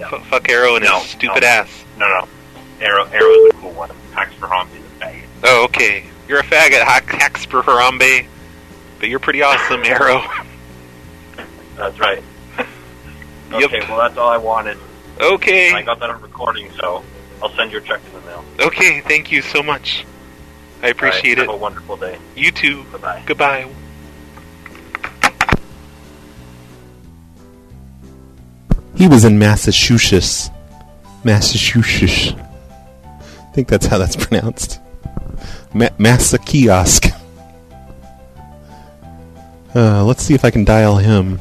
F- fuck Arrow and No, his stupid no. ass. No, no. Arrow Arrow's a cool one. Hacks for Harambe is the faggot. Oh, okay. You're a faggot, Hax- for Harambe, but you're pretty awesome, [laughs] Arrow. That's right. [laughs] Okay, well that's all I wanted. Okay. I got that on recording, so I'll send your check in the mail. Okay, thank you so much. I appreciate All right, it. Have a wonderful day. You too. Bye-bye. Goodbye. He was in Massachusetts. Massachusetts. I think that's how that's pronounced. Ma- Massa Kiosk. Uh, let's see if I can dial him.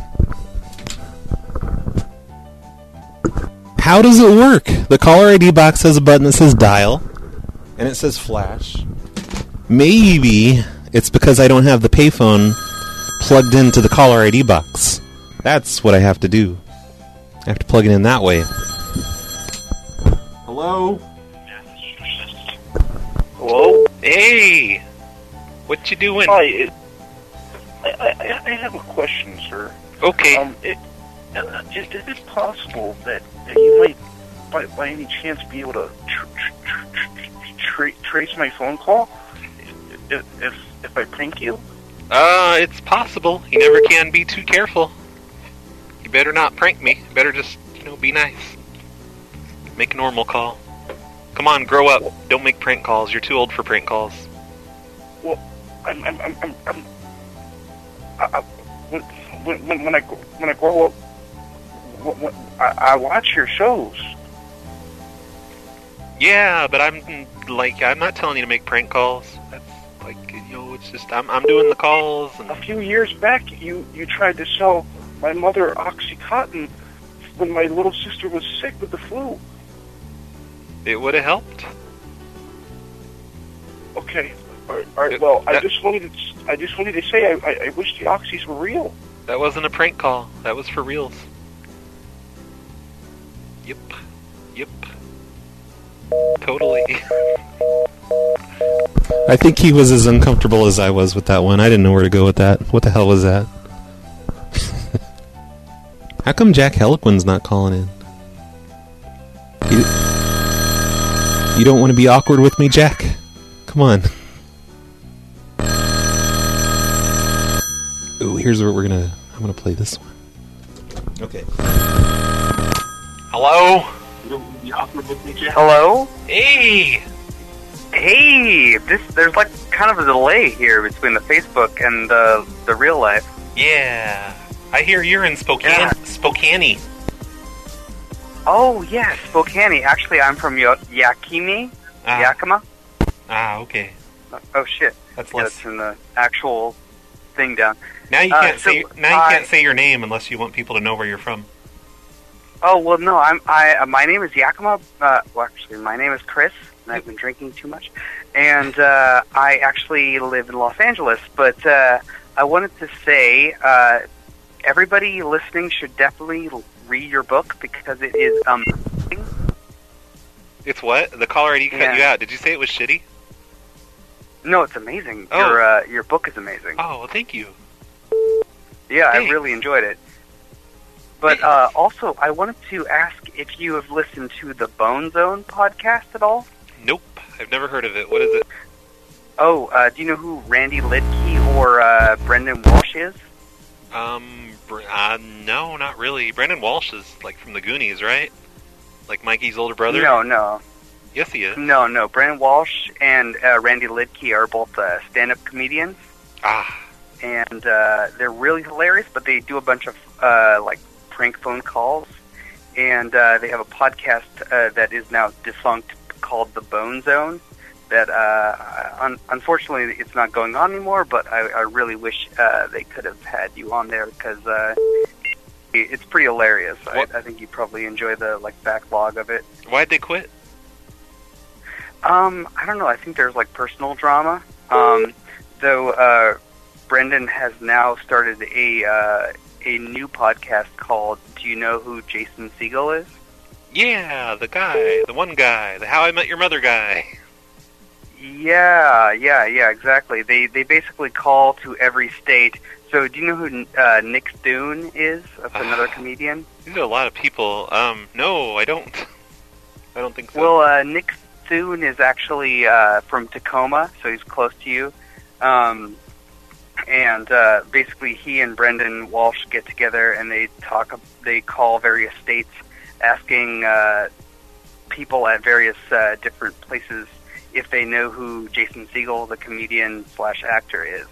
How does it work? The caller ID box has a button that says dial, and it says flash. Maybe it's because I don't have the payphone plugged into the caller ID box. That's what I have to do. I have to plug it in that way. Hello? Hello? Hey! What you doing? Hi, it, I, I, I have a question, sir. Okay. Um, it, uh, is, is it possible that, that you might, by, by any chance, be able to tr- tr- tr- tr- tra- trace my phone call if, if if I prank you? Uh, it's possible. You never can be too careful. You better not prank me. You better just, you know, be nice. Make a normal call. Come on, grow up. Don't make prank calls. You're too old for prank calls. Well, I'm I'm I'm I'm, I'm I, I, when, when when I when I grow up, when, I, I watch your shows. Yeah, but I'm like I'm not telling you to make prank calls. That's like you know, it's just I'm I'm doing the calls and A few years back, you you tried to sell my mother OxyContin when my little sister was sick with the flu. it would have helped. Okay. All right, all right, well, I just wanted to, I just wanted to say I, I, I wish the oxys were real. That wasn't a prank call. That was for reals. Yep. Yep. Totally. [laughs] I think he was as uncomfortable as I was with that one. I didn't know where to go with that. What the hell was that? [laughs] How come Jack Heliquin's not calling in? You, you don't want to be awkward with me, Jack? Come on. Ooh, here's what we're gonna. I'm gonna play this one. Okay. Hello? Hello? Hey! Hey, this there's like kind of a delay here between the Facebook and the the real life. Yeah. I hear you're in Spokane. Spokane. Oh yes, Spokane. Actually, I'm from Yakima. Ah. Yakima. Ah, okay. Oh shit. That's gotta less. the actual thing down. Now you Uh, can't so say now you I- can't say your name unless you want people to know where you're from. Oh well, no. I'm. I. Uh, my name is Yakima. Uh, well, actually, my name is Chris, and I've been drinking too much. And uh, I actually live in Los Angeles. But uh, I wanted to say, uh, everybody listening should definitely read your book because it is um. It's what the caller ID cut Yeah. you out. Did you say it was shitty? No, it's amazing. Oh. Your uh, your book is amazing. Oh, well, thank you. Yeah, Thanks. I really enjoyed it. But uh, also, I wanted to ask if you have listened to the Bone Zone podcast at all. Nope, I've never heard of it. What is it? Oh, uh, do you know who Randy Liedtke or uh, Brendan Walsh is? Um, uh, no, not really. Brandon Walsh is like from the Goonies, right? Like Mikey's older brother. No, no, Yes, he is. no, no. Brandon Walsh and uh, Randy Liedtke are both uh, stand-up comedians, Ah, and uh, they're really hilarious. But they do a bunch of uh, like prank phone calls, and uh, they have a podcast uh, that is now defunct called The Bone Zone. That uh, un- unfortunately it's not going on anymore. But I, I really wish uh, they could have had you on there because uh, it's pretty hilarious. I, I think you probably enjoy the like backlog of it. why'd they quit? Um, I don't know. I think there's like personal drama. Um, though uh, Brendan has now started a uh, a new podcast called "Do You Know Who Jason Segel Is?" Yeah, the guy, the one guy, the How I Met Your Mother guy. Yeah, yeah, yeah, exactly. They they basically call to every state. So, do you know who uh, Nick Thune is? That's another [sighs] comedian. These are a lot of people. Um, no, I don't. I don't think so. Well, uh, Nick Thune is actually uh, from Tacoma, so he's close to you. Um, and uh, basically, he and Brendan Walsh get together and they talk. They call various states, asking uh, people at various uh, different places if they know who Jason Segel, the comedian slash actor, is.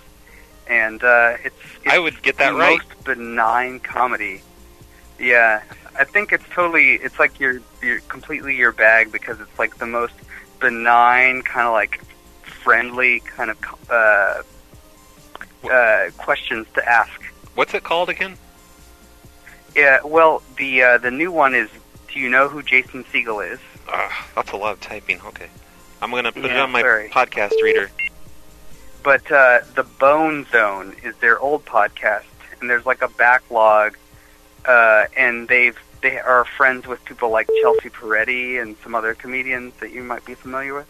And uh, it's, it's I would get that the right. most benign comedy. Yeah, I think it's totally. It's like you're you're completely your bag because it's like the most benign kind of like friendly kind of uh, uh, questions to ask. What's it called again? Yeah, well, the uh, the new one is. Do you know who Jason Segel is? Ah, that's a lot of typing. Okay, I'm gonna put it on my sorry. podcast reader. But uh, the Bone Zone is their old podcast, and there's like a backlog, uh, and they've they are friends with people like Chelsea Peretti and some other comedians that you might be familiar with.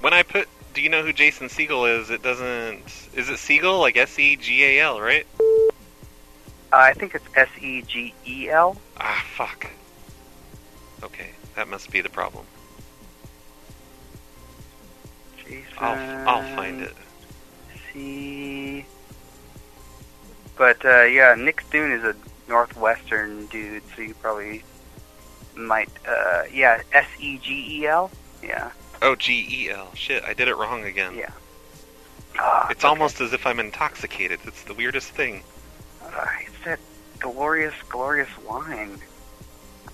When I put, do you know who Jason Segel is? It doesn't. Is it Siegel like S E G A L, right? Uh, I think it's S E G E L. Ah, fuck. Okay, that must be the problem. Jason. I'll I'll find it. See. But uh, yeah, Nick Thune is a northwestern dude, so you probably might. Uh, yeah, S E G E L. Yeah. Oh, G E L. Shit, I did it wrong again. Yeah. Ah, It's almost as if I'm intoxicated. It's the weirdest thing. Uh, it's that glorious, glorious wine.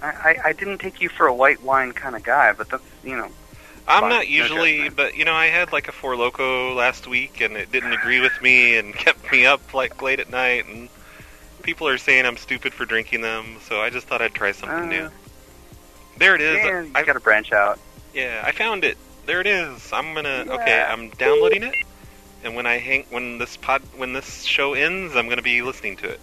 I, I, I didn't take you for a white wine kind of guy, but that's you know. I'm not usually, but you know, I had like a Four Loco last week, and it didn't agree with me, and [laughs] kept me up like late at night, and people are saying I'm stupid for drinking them, so I just thought I'd try something Uh, new. There it is. Yeah, I, got to branch out. yeah, I found it. There it is. I'm gonna. Okay, I'm downloading it, and when I hang, when this pod, when this show ends, I'm gonna be listening to it.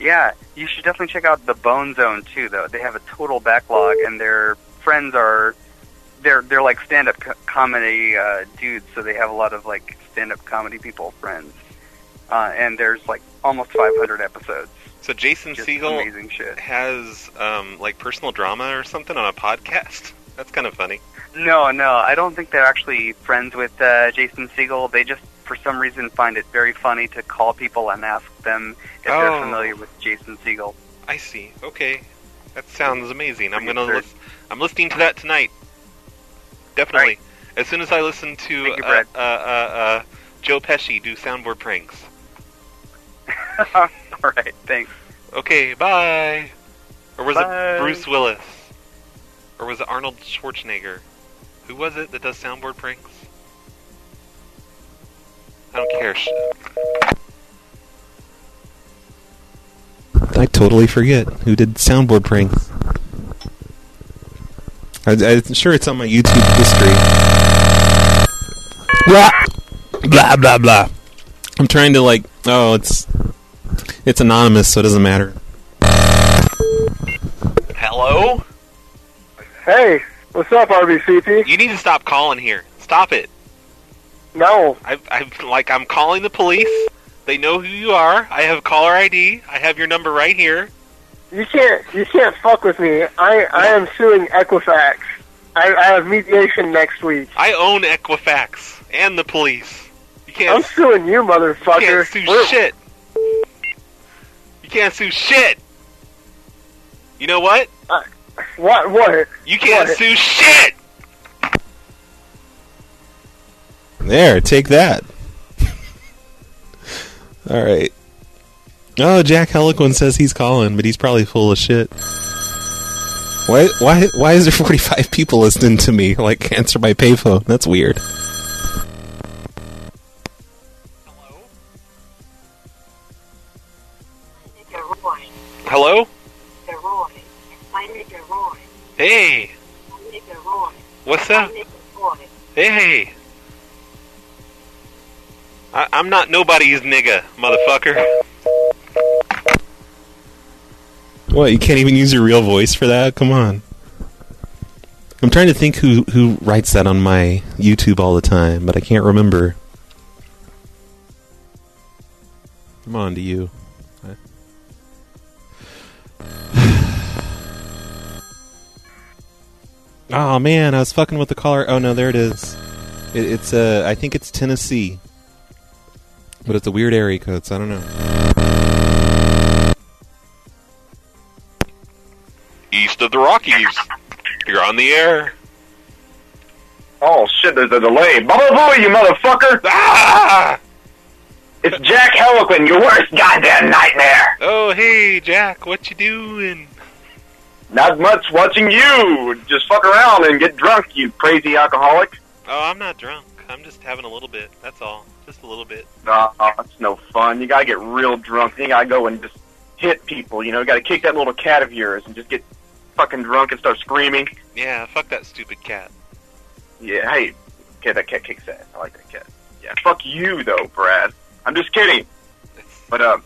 Yeah, you should definitely check out the Bone Zone too. Though they have a total backlog, and their friends are they're they're like stand-up co- comedy uh, dudes, so they have a lot of like stand-up comedy people friends. Uh, and there's like almost 500 episodes. So Jason Just Segel amazing shit. has um, like personal drama or something on a podcast. That's kind of funny. No, no, I don't think they're actually friends with uh, Jason Segel. They just, for some reason, find it very funny to call people and ask them if Oh. they're familiar with Jason Segel. I see. Okay, that sounds amazing. I'm gonna lis- I'm listening to that tonight. Definitely. As soon as I listen to you, uh, uh, uh, uh, Joe Pesci do soundboard pranks. [laughs] All right, thanks. Okay, bye. Or was Bye. it Bruce Willis? Or was it Arnold Schwarzenegger? Who was it that does soundboard pranks? I don't care. I totally forget who did soundboard pranks. I, I'm sure it's on my YouTube history. Blah blah blah blah. I'm trying to like. Oh, it's it's anonymous, so it doesn't matter. Hello? Hey, what's up, RBCP? You need to stop calling here. Stop it. No. I, I like I'm calling the police. They know who you are. I have caller ID. I have your number right here. You can't you can't fuck with me. I I am suing Equifax. I, I have mediation next week. I own Equifax and the police. You can't. I'm suing you, motherfucker. You can't sue We're- shit. You can't sue shit. You know what? What? What? You can't What? sue shit. There, take that. [laughs] All right. Oh, Jack Heliquin says he's calling, but he's probably full of shit. Why? Why? Why is there 45 people listening to me? Like, answer my payphone. That's weird. Hello? Roy. My nigga Roy. Hey. Nigga Roy. What's My up? nigga Roy. Hey. I, I'm not nobody's nigga, motherfucker. What? You can't even use your real voice for that? Come on. I'm trying to think who who writes that on my YouTube all the time, but I can't remember. Come on to you. [sighs] [sighs] [sighs] Oh man, I was fucking with the caller. Oh no, there it is. It, it's uh, I think it's Tennessee, but it's a weird area code, so I don't know. East of the Rockies. You're on the air. Oh shit, there's a delay. Bubble boy, you motherfucker! Ah! It's Jack Heliquin, your worst goddamn nightmare! Oh, hey, Jack, what you doing? Not much watching you! Just fuck around and get drunk, you crazy alcoholic. Oh, I'm not drunk. I'm just having a little bit. That's all. Just a little bit. Nah, that's no fun. You gotta get real drunk. You gotta go and just hit people, you know? You gotta kick that little cat of yours and just get fucking drunk and start screaming. Yeah, fuck that stupid cat. Yeah, hey, okay, that cat kicks ass. I like that cat. Yeah, fuck you though, Brad. I'm just kidding. [laughs] But um,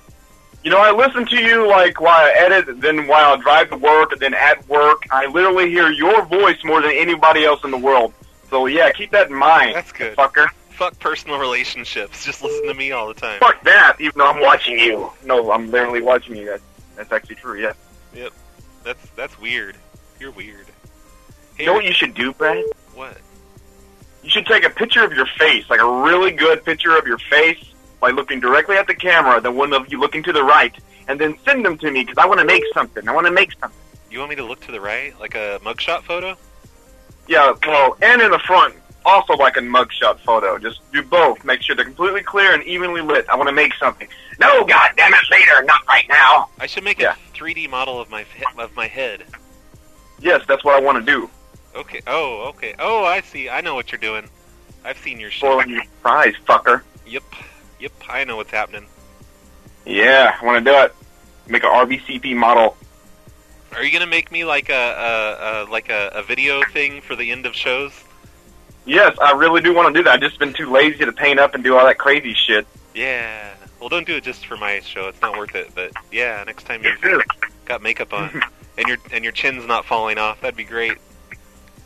you know, I listen to you like while I edit, then while I drive to work, and then at work. I literally hear your voice more than anybody else in the world. So yeah, keep that in mind. That's good. fucker. Fuck personal relationships. Just listen to me all the time. Fuck that. Even though I'm watching you. No, I'm literally watching you. That's that's actually true. Yeah. Yep. That's that's weird. You're weird. You know what you should do, Brad? What? You should take a picture of your face, like a really good picture of your face, by looking directly at the camera, then one of you looking to the right, and then send them to me because I want to make something. I want to make something. You want me to look to the right, like a mugshot photo? Yeah, well, and in the front, also like a mugshot photo. Just do both. Make sure they're completely clear and evenly lit. I want to make something. No, God damn it, later, not right now. I should make a 3D model of my of my head. Yes, that's what I want to do. Okay. Oh, okay. Oh, I see. I know what you're doing. I've seen your shit. Spoiling your surprise, fucker. Yep. Yep. I know what's happening. Yeah, I want to do it. Make a RBCP model. Are you gonna make me like a, a, a like a, a video thing for the end of shows? Yes, I really do want to do that. I've just been too lazy to paint up and do all that crazy shit. Yeah. Well, don't do it just for my show. It's not worth it. But yeah, next time you've got makeup on [laughs] and your and your chin's not falling off, that'd be great.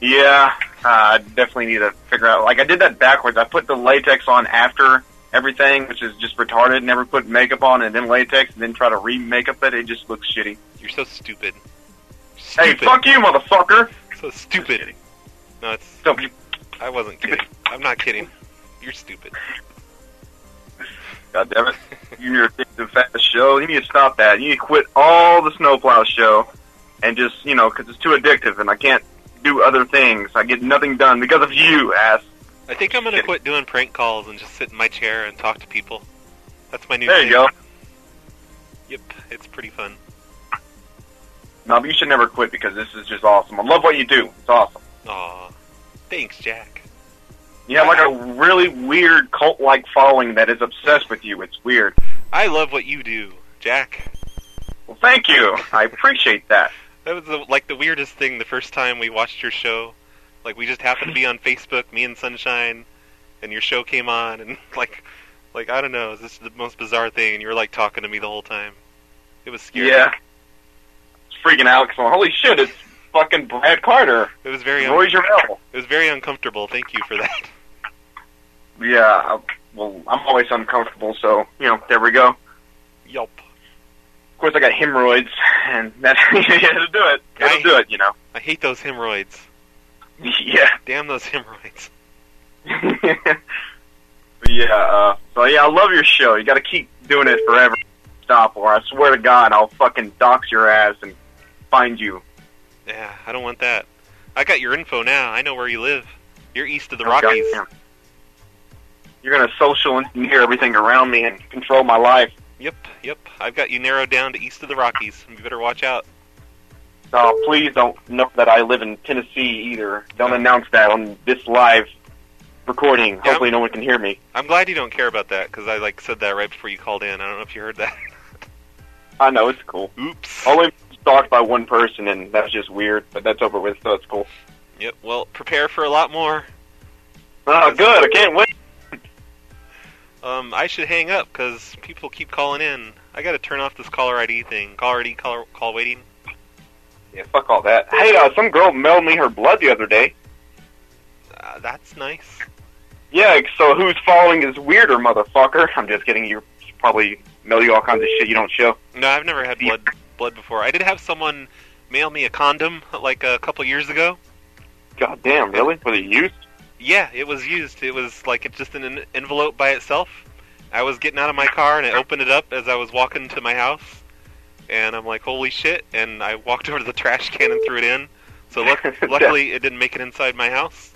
Yeah, uh, I definitely need to figure out. Like I did that backwards. I put the latex on after everything, which is just retarded. Never put makeup on and then latex, and then try to re-makeup it. It just looks shitty. You're so stupid. Hey, fuck you, motherfucker! So stupid. No, it's. Don't you. I wasn't kidding. I'm not kidding. You're stupid. God damn it! You need to the fast show. You need to stop that. You need to quit all the snowplow show, and just you know, because it's too addictive, and I can't do other things. I get nothing done because of you, ass. I think I'm gonna quit doing prank calls and just sit in my chair and talk to people. That's my new. There thing. you go. Yep, it's pretty fun. No, but you should never quit because this is just awesome. I love what you do. It's awesome. Aw, thanks, Jack. You have like a really weird cult-like following that is obsessed with you. It's weird. I love what you do, Jack. Well, thank you. I appreciate that. That was the, like the weirdest thing the first time we watched your show. Like we just happened to be on Facebook, me and Sunshine, and your show came on, and [laughs] like, like I don't know, this is the most bizarre thing, and you were like talking to me the whole time. It was scary. Yeah. It's freaking out. 'cause I'm, Holy shit! It's fucking Brad Carter. It was very Roy un- it was very uncomfortable. Thank you for that. [laughs] Yeah. Well, I'm always uncomfortable, so you know. There we go. Yup. Of course, I got hemorrhoids, and that's [laughs] to do it. Had to do it. You know. I hate those hemorrhoids. [laughs] Yeah. Damn those hemorrhoids. [laughs] Yeah, uh, so yeah, I love your show. You got to keep doing it forever. Stop, or I swear to God, I'll fucking dox your ass and find you. Yeah, I don't want that. I got your info now. I know where you live. You're east of the Oh, Rockies. goddamn. You're gonna social engineer everything around me and control my life. Yep, yep. I've got you narrowed down to east of the Rockies. You better watch out. Oh, please don't know that I live in Tennessee either. Don't announce that on this live recording. Hopefully, no one can hear me. I'm glad you don't care about that because I like said that right before you called in. I don't know if you heard that. I know it's cool. Oops. Only stalked by one person, and that's just weird. But that's over with, so it's cool. Yep. Well, prepare for a lot more. Oh, good. I can't wait. Um, I should hang up because people keep calling in. I got to turn off this caller ID thing. Caller ID, call, call waiting. Yeah, fuck all that. Hey, uh, some girl mailed me her blood the other day. Uh, that's nice. Yeah, so who's following is weirder, motherfucker. I'm just kidding. You probably mail you all kinds of shit you don't show. No, I've never had blood blood before. I did have someone mail me a condom like a couple years ago. God damn, really? Was it used? Yeah, it was used. It was like it's just in an envelope by itself. I was getting out of my car and I opened it up as I was walking to my house, and I'm like, "Holy shit!" And I walked [laughs] over to the trash can and threw it in. So [laughs] luck- luckily, it didn't make it inside my house.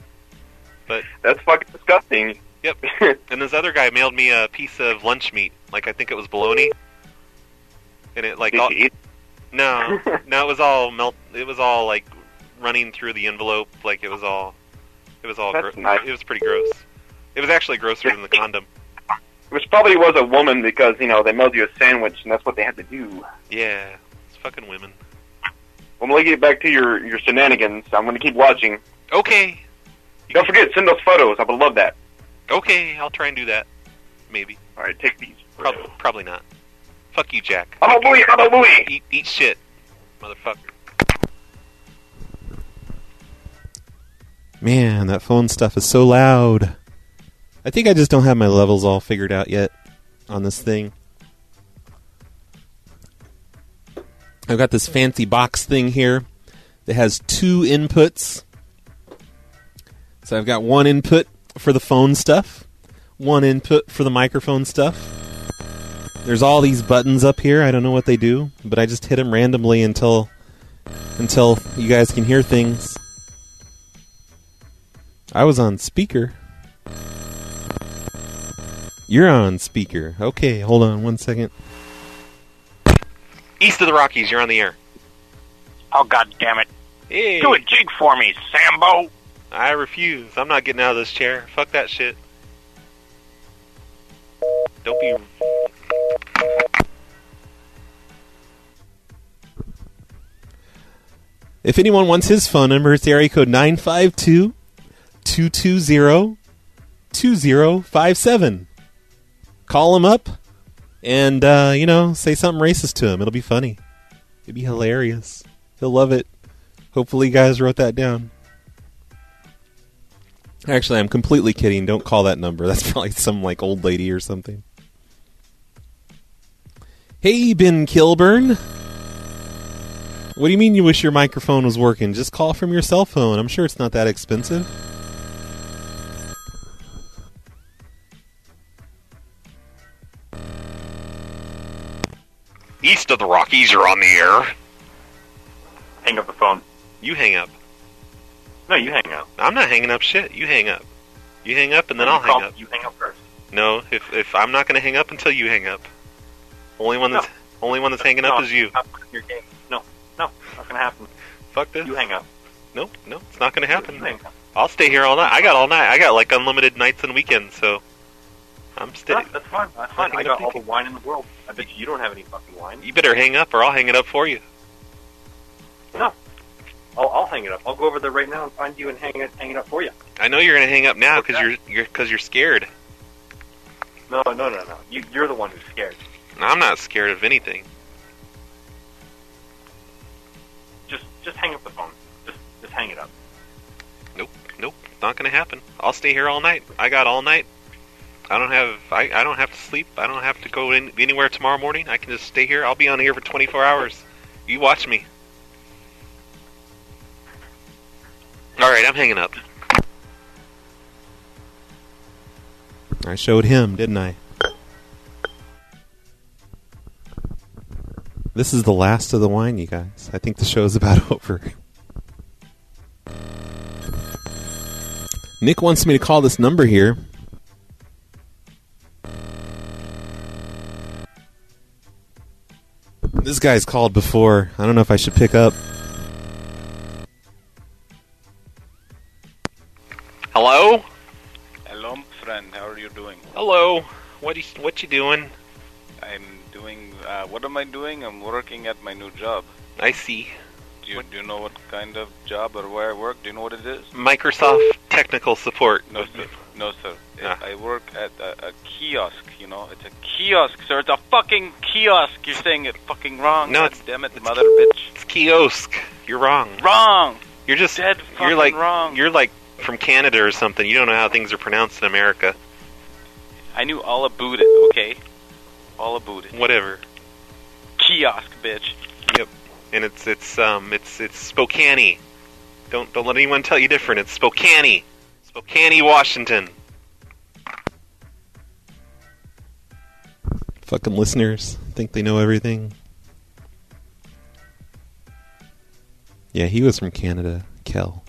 But That's fucking disgusting. Yep. [laughs] and this other guy mailed me a piece of lunch meat, like I think it was bologna, and it like Did all, you eat? no, no, it was all melt. It was all like running through the envelope, like it was all, it was all. That's gro- nice. It was pretty gross. It was actually grosser than the condom. Which probably was a woman because, you know, they mailed you a sandwich and that's what they had to do. Yeah, it's fucking women. Well, let me get back to your, your shenanigans. I'm going to keep watching. Okay. Don't forget, send those photos. I would love that. Okay, I'll try and do that. Maybe. All right, take these. Prob- probably not. Fuck you, Jack. Oh, boy, oh, boy. Eat, eat shit, motherfucker. Man, that phone stuff is so loud. I think I just don't have my levels all figured out yet on this thing. I've got this fancy box thing here that has two inputs. So I've got one input for the phone stuff, one input for the microphone stuff. There's all these buttons up here. I don't know what they do, but I just hit them randomly until until you guys can hear things. I was on speaker. You're on speaker. Okay, hold on one second. East of the Rockies, you're on the air. Oh god damn it. Hey. Do a jig for me, Sambo. I refuse. I'm not getting out of this chair. Fuck that shit. Don't be. If anyone wants his phone number, it's area code 952 220 2057. Call him up and, uh, you know, say something racist to him. It'll be funny. It'd be hilarious. He'll love it. Hopefully, you guys wrote that down. Actually, I'm completely kidding. Don't call that number. [laughs] That's probably some, like, old lady or something. Hey, Ben Kilburn. What do you mean you wish your microphone was working? Just call from your cell phone. I'm sure it's not that expensive. East of the Rockies, you're on the air. Hang up the phone. You hang up. No, you hang up. I'm not hanging up shit. You hang up. You hang up and then You I'll call- hang up. You hang up first. No, if if I'm not going to hang up until you hang up. Only one that's only one that's hanging no, up is you. Your game. No, no, not gonna happen. Fuck this. You hang up. No, no, it's not going to happen. You hang up. I'll stay here all night. I got all night. I got like unlimited nights and weekends, so I'm Yeah, staying. that's fine. That's fine. I got all the wine in the world. I bet you, you don't have any fucking wine. You better hang up, or I'll hang it up for you. No. I'll, I'll hang it up. I'll go over there right now and find you and hang it, hang it up for you. I know you're gonna hang up now because you're you're because you're scared. No, no, no, no. You, you're the one who's scared. I'm not scared of anything. Just, just hang up the phone. Just, just hang it up. Nope, nope, not gonna happen. I'll stay here all night. I got all night. I don't have I, I don't have to sleep. I don't have to go in, anywhere tomorrow morning. I can just stay here. I'll be on here for 24 hours. You watch me. All right, I'm hanging up. I showed him, didn't I? This is the last of the wine, you guys. I think the show's [laughs] about over. Nick wants me to call this number here. This guy's called before. I don't know if I should pick up. Hello? Hello, friend. How are you doing? Hello. What you, what you doing? I'm doing. Uh, what am I doing? I'm working at my new job. I see. Do you, do you know what kind of job or where I work? Do you know what it is? Microsoft technical support. No, sir. No, sir. Ah. I work at a, a kiosk. You know, it's a kiosk, sir. It's a fucking kiosk. You're saying it fucking wrong. No, God it's- damn it, mother bitch. It's kiosk. You're wrong. Wrong. You're just Dead You're like wrong. you're like from Canada or something. You don't know how things are pronounced in America. I knew all about it. Okay, all about it. Whatever. Kiosk, bitch. Yep. And it's it's um it's it's Spokane. Don't don't let anyone tell you different. It's Spokane. Spokane, Washington. Fucking listeners think they know everything. Yeah, he was from Canada, Kel.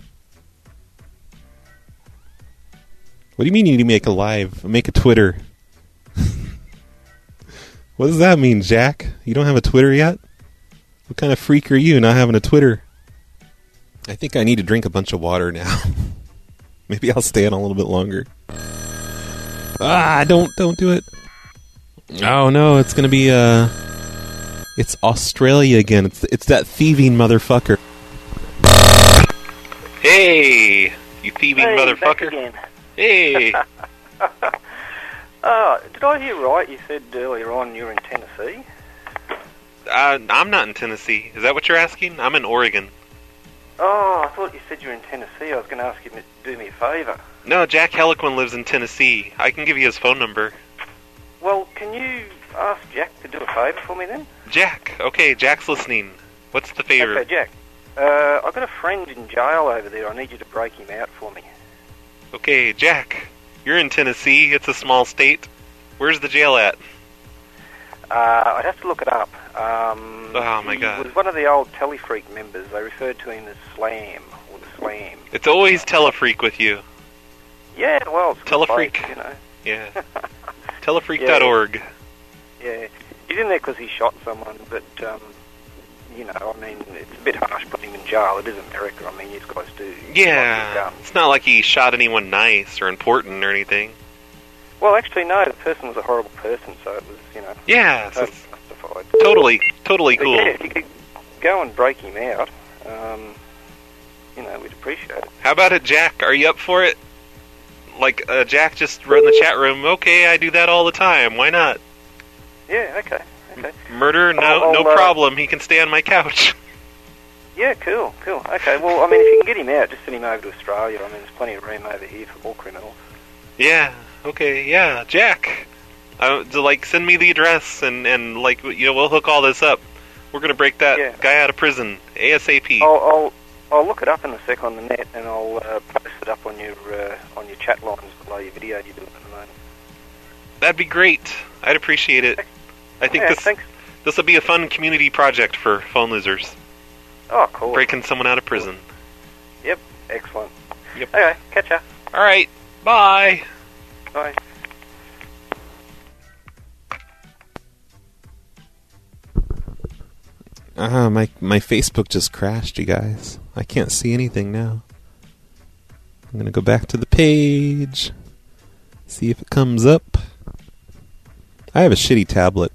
What do you mean you need to make a live, make a Twitter? [laughs] what does that mean, Jack? You don't have a Twitter yet? What kind of freak are you not having a Twitter? I think I need to drink a bunch of water now. [laughs] Maybe I'll stay in a little bit longer. Ah, don't don't do it. Oh no, it's gonna be uh it's Australia again. It's it's that thieving motherfucker. Hey, you thieving Hey, back motherfucker. again. Hey. [laughs] Uh, did I hear right? You said earlier on you're in Tennessee. Uh, I'm not in Tennessee. Is that what you're asking? I'm in Oregon. Oh, I thought you said you were in Tennessee. I was going to ask you to do me a favour. No, Jack Heliquin lives in Tennessee. I can give you his phone number. Well, can you ask Jack to do a favour for me then? Jack. Okay, Jack's listening. What's the favor? Okay, Jack. Uh, I've got a friend in jail over there. I need you to break him out for me. Okay, Jack. You're in Tennessee. It's a small state. Where's the jail at? Uh, I'd have to look it up. Um, Oh, my he God. was one of the old Telephreak members. They referred to him as Slam or the Slam. It's always Telephreak with you. Yeah, well, it's Telephreak. place, you know. Yeah. [laughs] Telephreak.org. Yeah, he's in there because he shot someone, but um, you know, I mean, it's a bit harsh putting him in jail. It is America. I mean, you guys do. Yeah. It's not like he shot anyone nice or important or anything. Well, actually, no. The person was a horrible person, so it was, you know. Yeah, totally justified. Totally, totally But cool. Yeah, if you could go and break him out, um, you know, we'd appreciate it. How about it, Jack? Are you up for it? Like, uh, Jack just wrote in the chat room, okay, I do that all the time. Why not? Yeah. Okay. Okay. Murder? No, I'll- no I'll, uh, problem. He can stay on my couch. [laughs] Yeah. Cool. Cool. Okay. Well, I mean, if you can get him out, just send him over to Australia. I mean, there's plenty of room over here for more criminals. yeah. Okay. Yeah, Jack. Uh, to, like, send me the address and and like you know we'll hook all this up. We're gonna break that guy out of prison ASAP. I'll, I'll I'll look it up in a sec on the net, and I'll uh, post it up on your uh, on your chat lines below your video you're doing at the moment. That'd be great. I'd appreciate it. I think Yeah, this thanks. this will be a fun community project for phone losers. Oh, cool. Breaking someone out of prison. Yep. Excellent. Yep. Okay. Catch ya. All right. Bye. Bye. Ah, my my Facebook just crashed, you guys. I can't see anything now. I'm gonna go back to the page, see if it comes up. I have a shitty tablet.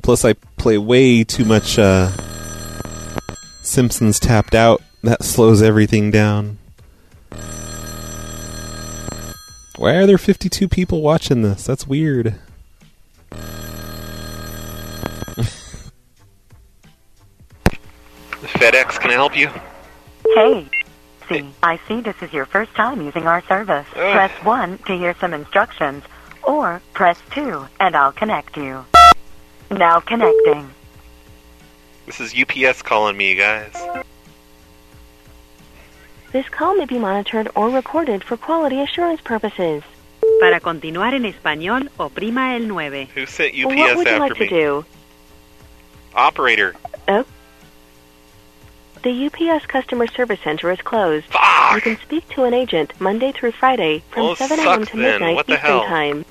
Plus, I play way too much uh, Simpsons Tapped Out. That slows everything down. Why are there 52 people watching this? That's weird. FedEx, can I help you? Hey, see, I see this is your first time using our service. Ugh. Press 1 to hear some instructions, or press 2 and I'll connect you. Now connecting. This is UPS calling me, guys. This call may be monitored or recorded for quality assurance purposes. Para continuar en español, oprima el 9. Who sent UPS what would you after like me? to do? Operator. Oh. The UPS customer service center is closed. You can speak to an agent Monday through Friday from Well, 7 a.m. to then. midnight What the Eastern hell? Time.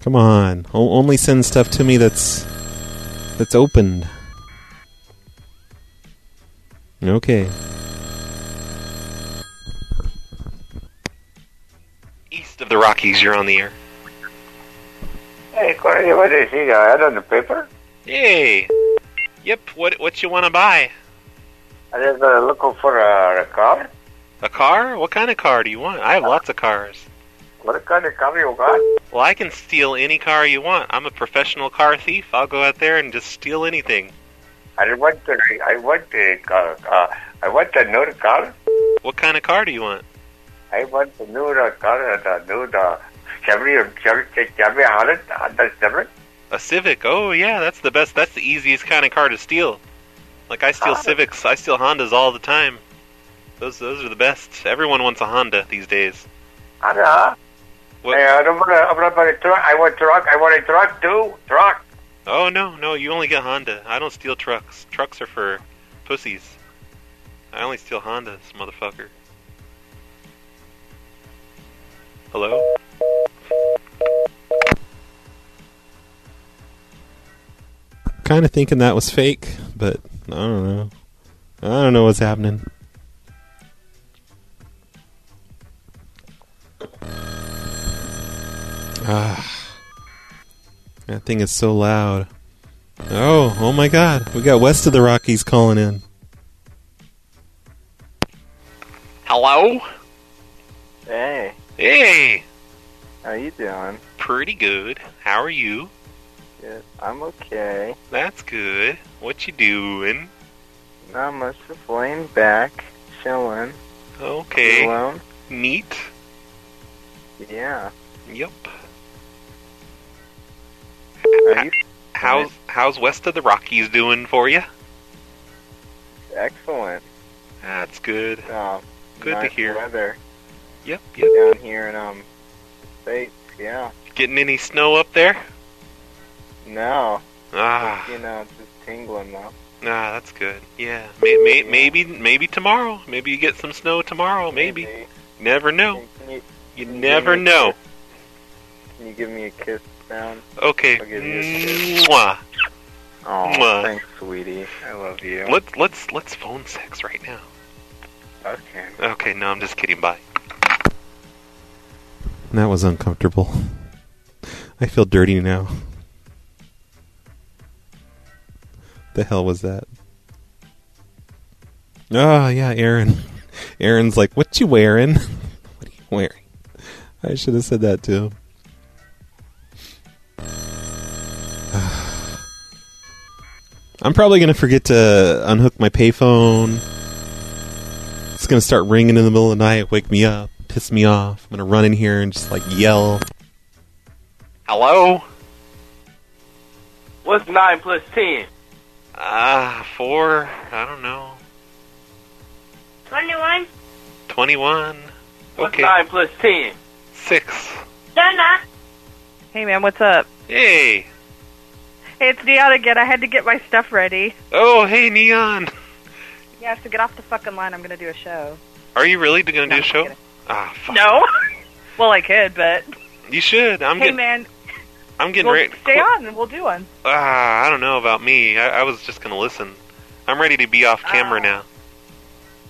Come on, o- only send stuff to me that's that's opened. Okay. East of the Rockies, you're on the air. Hey, Corey, what is he? I on the paper? Hey. Yep. What what you want to buy? I just uh, looking for a, a car. A car? What kind of car do you want? I have lots of cars. What kind of car you got? Well, I can steal any car you want. I'm a professional car thief. I'll go out there and just steal anything. I want to, I want a car. Uh, uh, I want a new car. What kind of car do you want? I want a new uh, car. Uh, the new uh, the Chevy, Chevy, Chevy Honda, Honda Civic. A Civic. Oh yeah, that's the best. That's the easiest kind of car to steal. Like I steal. Civics. I steal Hondas all the time. Those those are the best. Everyone wants a Honda these days. Honda. What? Hey, I don't want a, I want a truck. I want truck. I want a truck too. Truck. Oh no, no, you only get Honda. I don't steal trucks. Trucks are for pussies. I only steal Hondas, motherfucker. Hello? Kind of thinking that was fake, but I don't know. I don't know what's happening. That thing is so loud. Oh, oh my god. We got west of the Rockies calling in. Hello? Hey, Hey! how you doing? Pretty good. How are you? Good. I'm okay. That's good. What you doing? Not much. Just laying back, chilling. Okay. Alone. Neat. Yeah. Yep. How's how's west of the Rockies doing for you? excellent? That's good. Um, Good to hear. Weather Yep, yep. down here in um, states. Yeah. Getting any snow up there? No. Ah, You know, just tingling though. ah, that's good. Yeah, may, may, maybe maybe tomorrow. Maybe you get some snow tomorrow. Maybe. Never know. Can you, You can you never know. Can you give me a kiss sound? Okay. I'll give you a. Mm, mwah. Oh, Mwah. thanks, sweetie. I love you. Let's let's let's phone sex right now. Okay. Okay, no, I'm just kidding. Bye. That was uncomfortable. I feel dirty now. The hell was that? Oh yeah, Aaron. Aaron's like, "What you wearing? [laughs] what are you wearing?" I should have said that to him. I'm probably gonna forget to unhook my payphone. It's gonna start ringing in the middle of the night, wake me up, piss me off. I'm gonna run in here and just like yell. Hello? What's nine plus ten? Ah, four. I don't know. Twenty-one. Twenty-one. What's Okay. nine plus ten? Six. Donna. Hey man, what's up? Hey. Hey, it's Neon again. I had to get my stuff ready. Oh, hey, Neon. Yeah, so get off the fucking line. I'm gonna do a show. Are you really gonna do a show? Ah, fuck. No. [laughs] well, I could, but You should. I'm hey getting. man, I'm getting well, ready. stay on and we'll do one. Ah, I don't know about me. I, I was just gonna listen. I'm ready to be off camera now.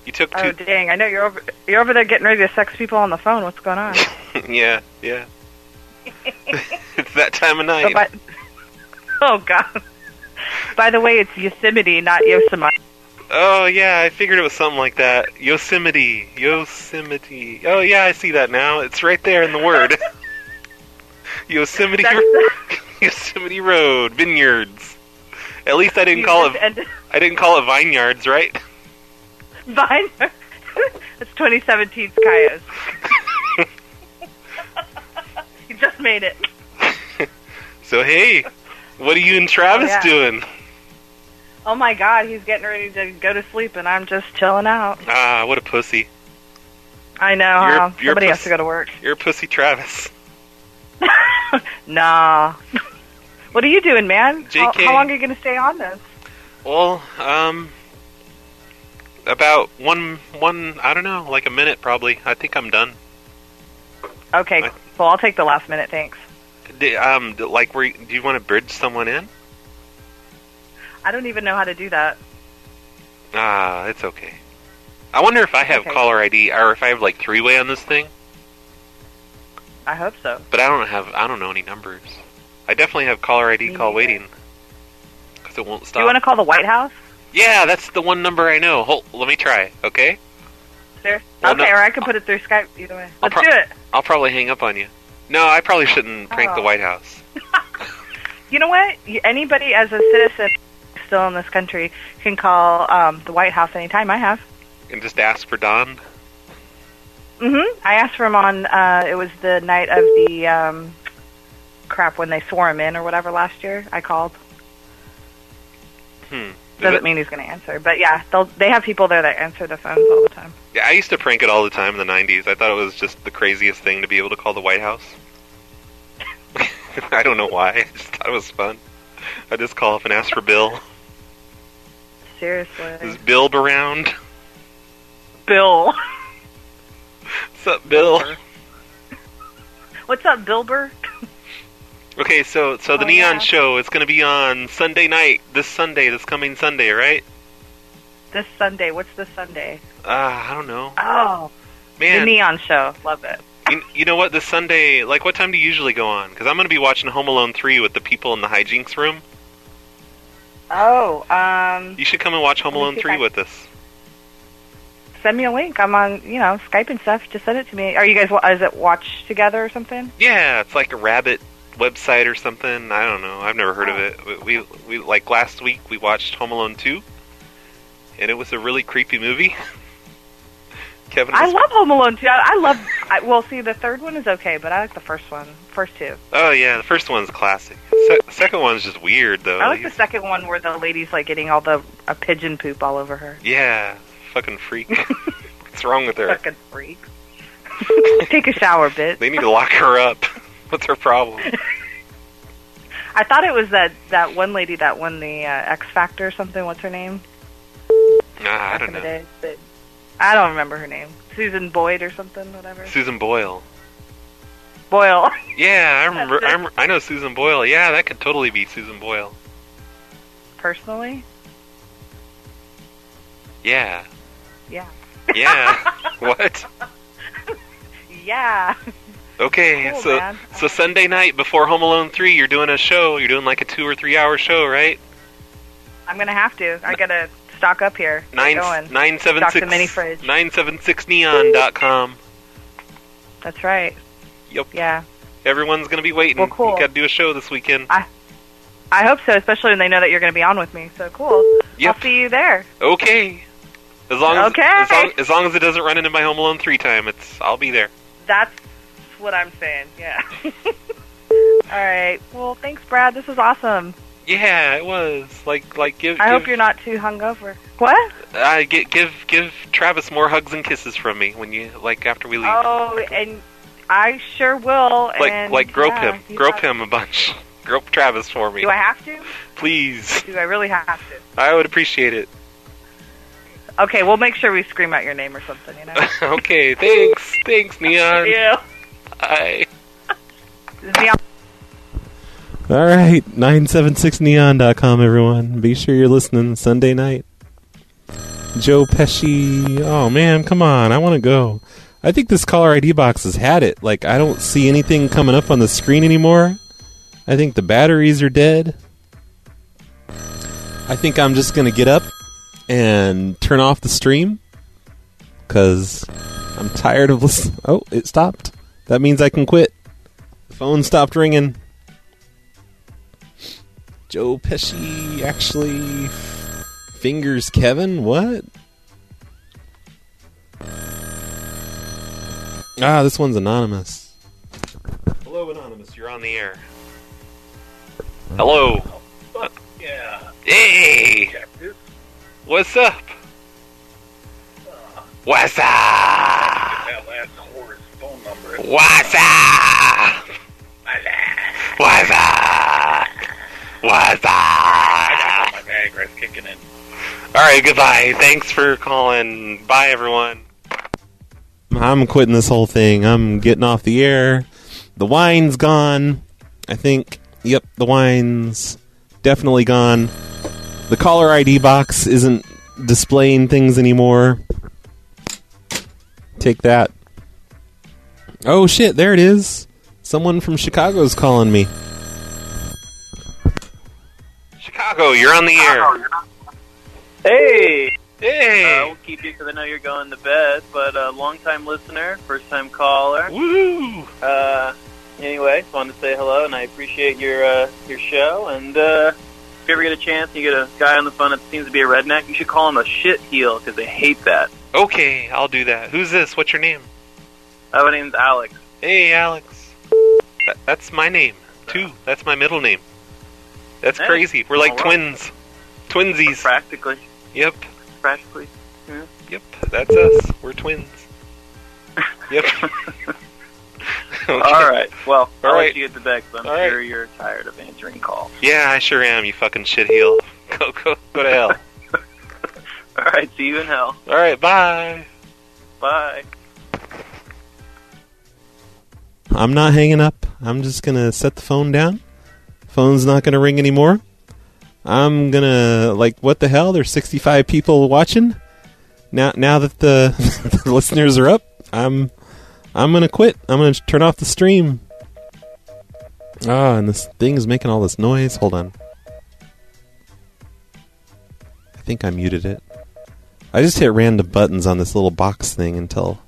You took Oh two. dang! I know you're over you're over there getting ready to sex people on the phone. What's going on? [laughs] yeah, yeah. It's [laughs] that time of night. Oh, by- oh God! By the way, it's Yosemite, not Yosemite. Oh yeah, I figured it was something like that. Yosemite, Yosemite. Oh yeah, I see that now. It's right there in the word. [laughs] Yosemite, [laughs] Yosemite Road, vineyards. At least I didn't You call it. ended- I didn't call it vineyards, right? Vine. it's 2017's Cayos. Just made it. [laughs] So hey, what are you and Travis Oh, yeah. doing? Oh my God, he's getting ready to go to sleep, and I'm just chilling out. Ah, what a pussy. I know. You're- huh? you're Somebody has to go to work. You're a pussy, Travis. [laughs] Nah. what are you doing, man? How, JK. how long are you going to stay on this? Well, um, about one, one. I don't know, like a minute probably. I think I'm done. Okay, well, I'll take the last minute, thanks. D- um, like, were you, do you want to bridge someone in? I don't even know how to do that. Ah, it's okay. I wonder if I have Okay. caller ID or if I have like three way on this thing, I hope so. but I don't have. I don't know any numbers. I definitely have caller ID Me call neither. waiting because it won't stop. Do you want to call the White House? Yeah, that's the one number I know. Hold, let me try. Okay, There? Well, okay, no- or I can put it through Skype. Either way. Let's pro- do it. I'll probably hang up on you. No, I probably shouldn't prank the Oh. White House. [laughs] You know what? Anybody as a citizen still in this country can call um, the White House anytime. I have. and just ask for Don. Mm-hmm. I asked for him on. Uh, it was the night of the um, crap when they swore him in or whatever last year. I called. Hmm. Doesn't it- mean he's going to answer, but yeah, they'll they have people there that answer the phones all the time. Yeah, I used to prank it all the time in the '90s. I thought it was just the craziest thing to be able to call the White House. [laughs] I don't know why. I just thought it was fun. I just call up and ask for Bill. Seriously, Is Bill around? Bill. What's up, Bill? What's up, Bilber? Okay, so so the Oh, Neon yeah. Show is going to be on Sunday night. This Sunday, this coming Sunday, right? This Sunday. What's this Sunday? Ah, I don't know. Oh, Man. the Neon Show. Love it. You, you know what? This Sunday, like, what time do you usually go on? Because I'm going to be watching Home Alone 3 with the people in the hijinks room. Oh, um, You should come and watch Home Alone 3 I- with us. send me a link. I'm on, you know, Skype and stuff. Just send it to me. Are you guys? Is it watch together or something? Yeah, it's like a rabbit website or something. I don't know. I've never heard of it. We, we we like last week we watched Home Alone 2, and it was a really creepy movie. [laughs] Kevin, I love Home Alone too. I I love. I, well, see, the third one is okay, but I like the first one. First two. oh yeah, the first one's classic. Se- second one's just weird though. I like the second one where the lady's like getting all the a pigeon poop all over her. yeah, fucking freak. [laughs] What's wrong with her? Fucking freak. [laughs] Take a shower, bitch. They need to lock her up. What's her problem? I thought it was that that one lady that won the uh, X Factor or something. What's her name? Nah, I don't know. day, but I don't remember her name. Susan Boyd or something. Whatever. Susan Boyle. Boyle. [laughs] Yeah, I remember. I, it. remember, I know Susan Boyle. Yeah, that could totally be Susan Boyle. Personally, Yeah. yeah. Yeah. [laughs] what? Yeah. Okay, Cool, so man. so Sunday night before Home Alone three, you're doing a show. You're doing like a two or three hour show, right? I'm gonna have to. I gotta stock up here. Nine seven Stock six the mini fridge. nine seven six neon dot com. That's right. Yep. Yeah. Everyone's gonna be waiting. Well, cool. You got to do a show this weekend. I I hope so, especially when they know that you're gonna be on with me. So cool. Yep. I'll see you there. Okay. As long as Okay. as long, as long as it doesn't run into my Home Alone three time, it's I'll be there. That's what I'm saying. Yeah. [laughs] All right. Well, thanks, Brad. This was awesome. Yeah, it was like like give. I give, hope you're not too hungover. What? Uh, get give give Travis more hugs and kisses from me when you like after we leave. Oh, and I sure will. like and, like grope yeah, him, grope him a bunch. [laughs] grope Travis for me, Do I have to? please. Do I really have to? I would appreciate it. Okay, we'll make sure we scream out your name or something. You know. [laughs] okay, thanks, thanks, [laughs] Neon. Yeah. Bye. Neon. All right, 976neon.com, everyone. Be sure you're listening Sunday night. Joe Pesci. Oh man, come on! I want to go. I think this caller ID box has had it. Like I don't see anything coming up on the screen anymore. I think the batteries are dead. I think I'm just gonna get up and turn off the stream because I'm tired of listening. Oh, it stopped. That means I can quit. The phone stopped ringing. Joe Pesci actually fingers Kevin. What? Ah, this one's anonymous. Hello, anonymous. You're on the air. Hello. Yeah. Hey. What's up? What's up? That last whore's phone number. What's up? What's up? What's up? My Viagra's kicking in. All right, goodbye. Thanks for calling. Bye, everyone. I'm quitting this whole thing. I'm getting off the air. The wine's gone. I think. Yep, the wine's definitely gone. The caller ID box isn't displaying things anymore. Take that. Oh shit, there it is. Someone from Chicago's calling me. Chicago, you're on the air. Hey! Hey! Uh, we'll keep you because I know you're going to bed, but uh, long time listener, first time caller. Woo! Uh, anyway, just wanted to say hello, and I appreciate your uh, your show. And uh, if you ever get a chance and you get a guy on the phone that seems to be a redneck, you should call him a shit heel because they hate that. Okay, I'll do that. Who's this? What's your name? Uh, my name's Alex. Hey, Alex. That, that's my name, too. That's my middle name. That's Hey, crazy. We're like all right. twins. Twinsies. Practically. Yep. Practically. Yeah. Yep. That's us. We're twins. Yep. [laughs] [laughs] All right. Well, I'll All let you get to bed 'cause I'm All sure right. you're tired of answering calls. Yeah, I sure am, you fucking shit heel. [laughs] Go, go, go to hell. All right. See you in hell. All right, bye. Bye. I'm not hanging up. I'm just gonna set the phone down. Phone's not gonna ring anymore. I'm gonna like what the hell? There's 65 people watching. Now now that the, [laughs] the listeners are up, I'm I'm gonna quit. I'm gonna turn off the stream. Ah, and this thing is making all this noise. Hold on. I think I muted it. I just hit random buttons on this little box thing until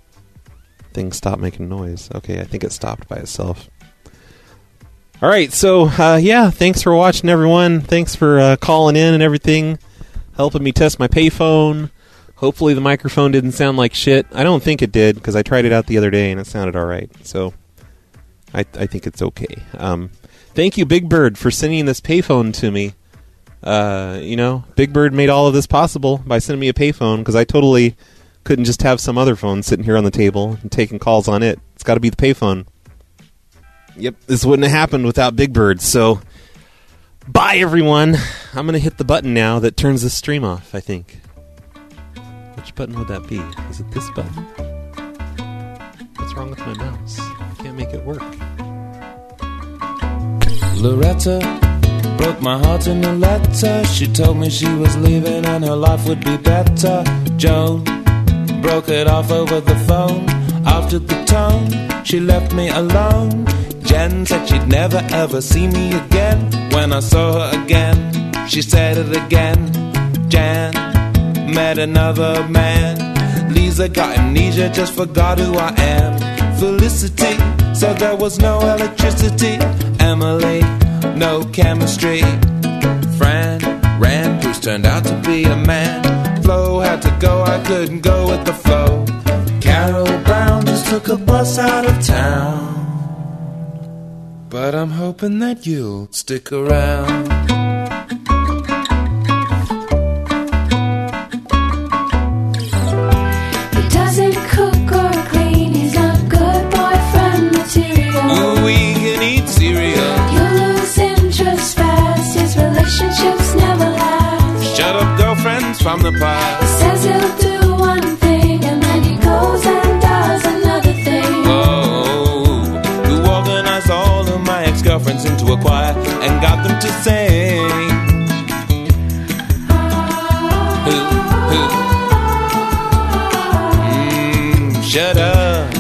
things stop making noise. Okay, I think it stopped by itself. All right, so uh, yeah, thanks for watching, everyone. Thanks for uh, calling in and everything, helping me test my payphone. Hopefully, the microphone didn't sound like shit. I don't think it did because I tried it out the other day and it sounded all right. So, I, I think it's okay. Um, thank you, Big Bird, for sending this payphone to me. Uh, you know, Big Bird made all of this possible by sending me a payphone because I totally couldn't just have some other phone sitting here on the table and taking calls on it. It's got to be the payphone. Yep, this wouldn't have happened without Big Bird. So, bye everyone. I'm gonna hit the button now that turns the stream off. I think. Which button would that be? Is it this button? What's wrong with my mouse? I can't make it work. Loretta broke my heart in a letter. She told me she was leaving and her life would be better. Joan broke it off over the phone. After the tone, she left me alone. Jen said she'd never ever see me again. When I saw her again, she said it again. Jan met another man. Lisa got amnesia, just forgot who I am. Felicity said there was no electricity. Emily, no chemistry. Fran ran, Bruce turned out to be a man. Flo had to go, I couldn't go with the flow. Carol Brown took a bus out of town. But I'm hoping that you'll stick around. He doesn't cook or clean, he's not good boyfriend material. Ooh, we can eat cereal. You lose interest fast, his relationships never last. Shut up, girlfriends from the past. say. Who, who? Mm, shut up.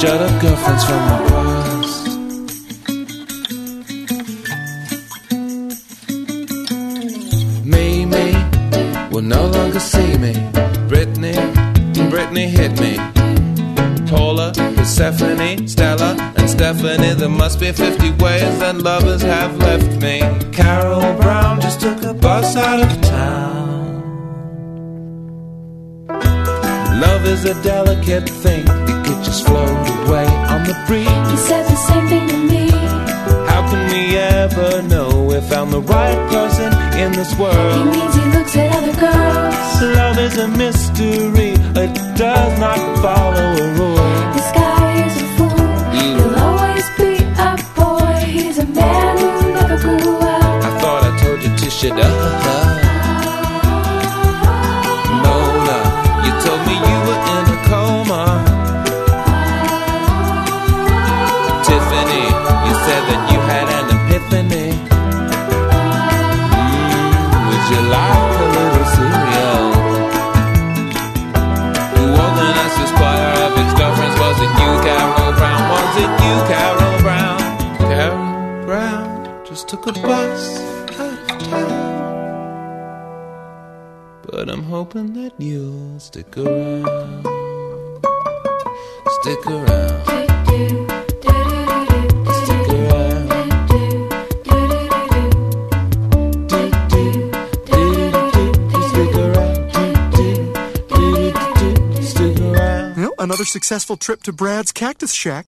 Shut up, girlfriends from the past. must be 50 ways that lovers have Brad's Cactus Shack.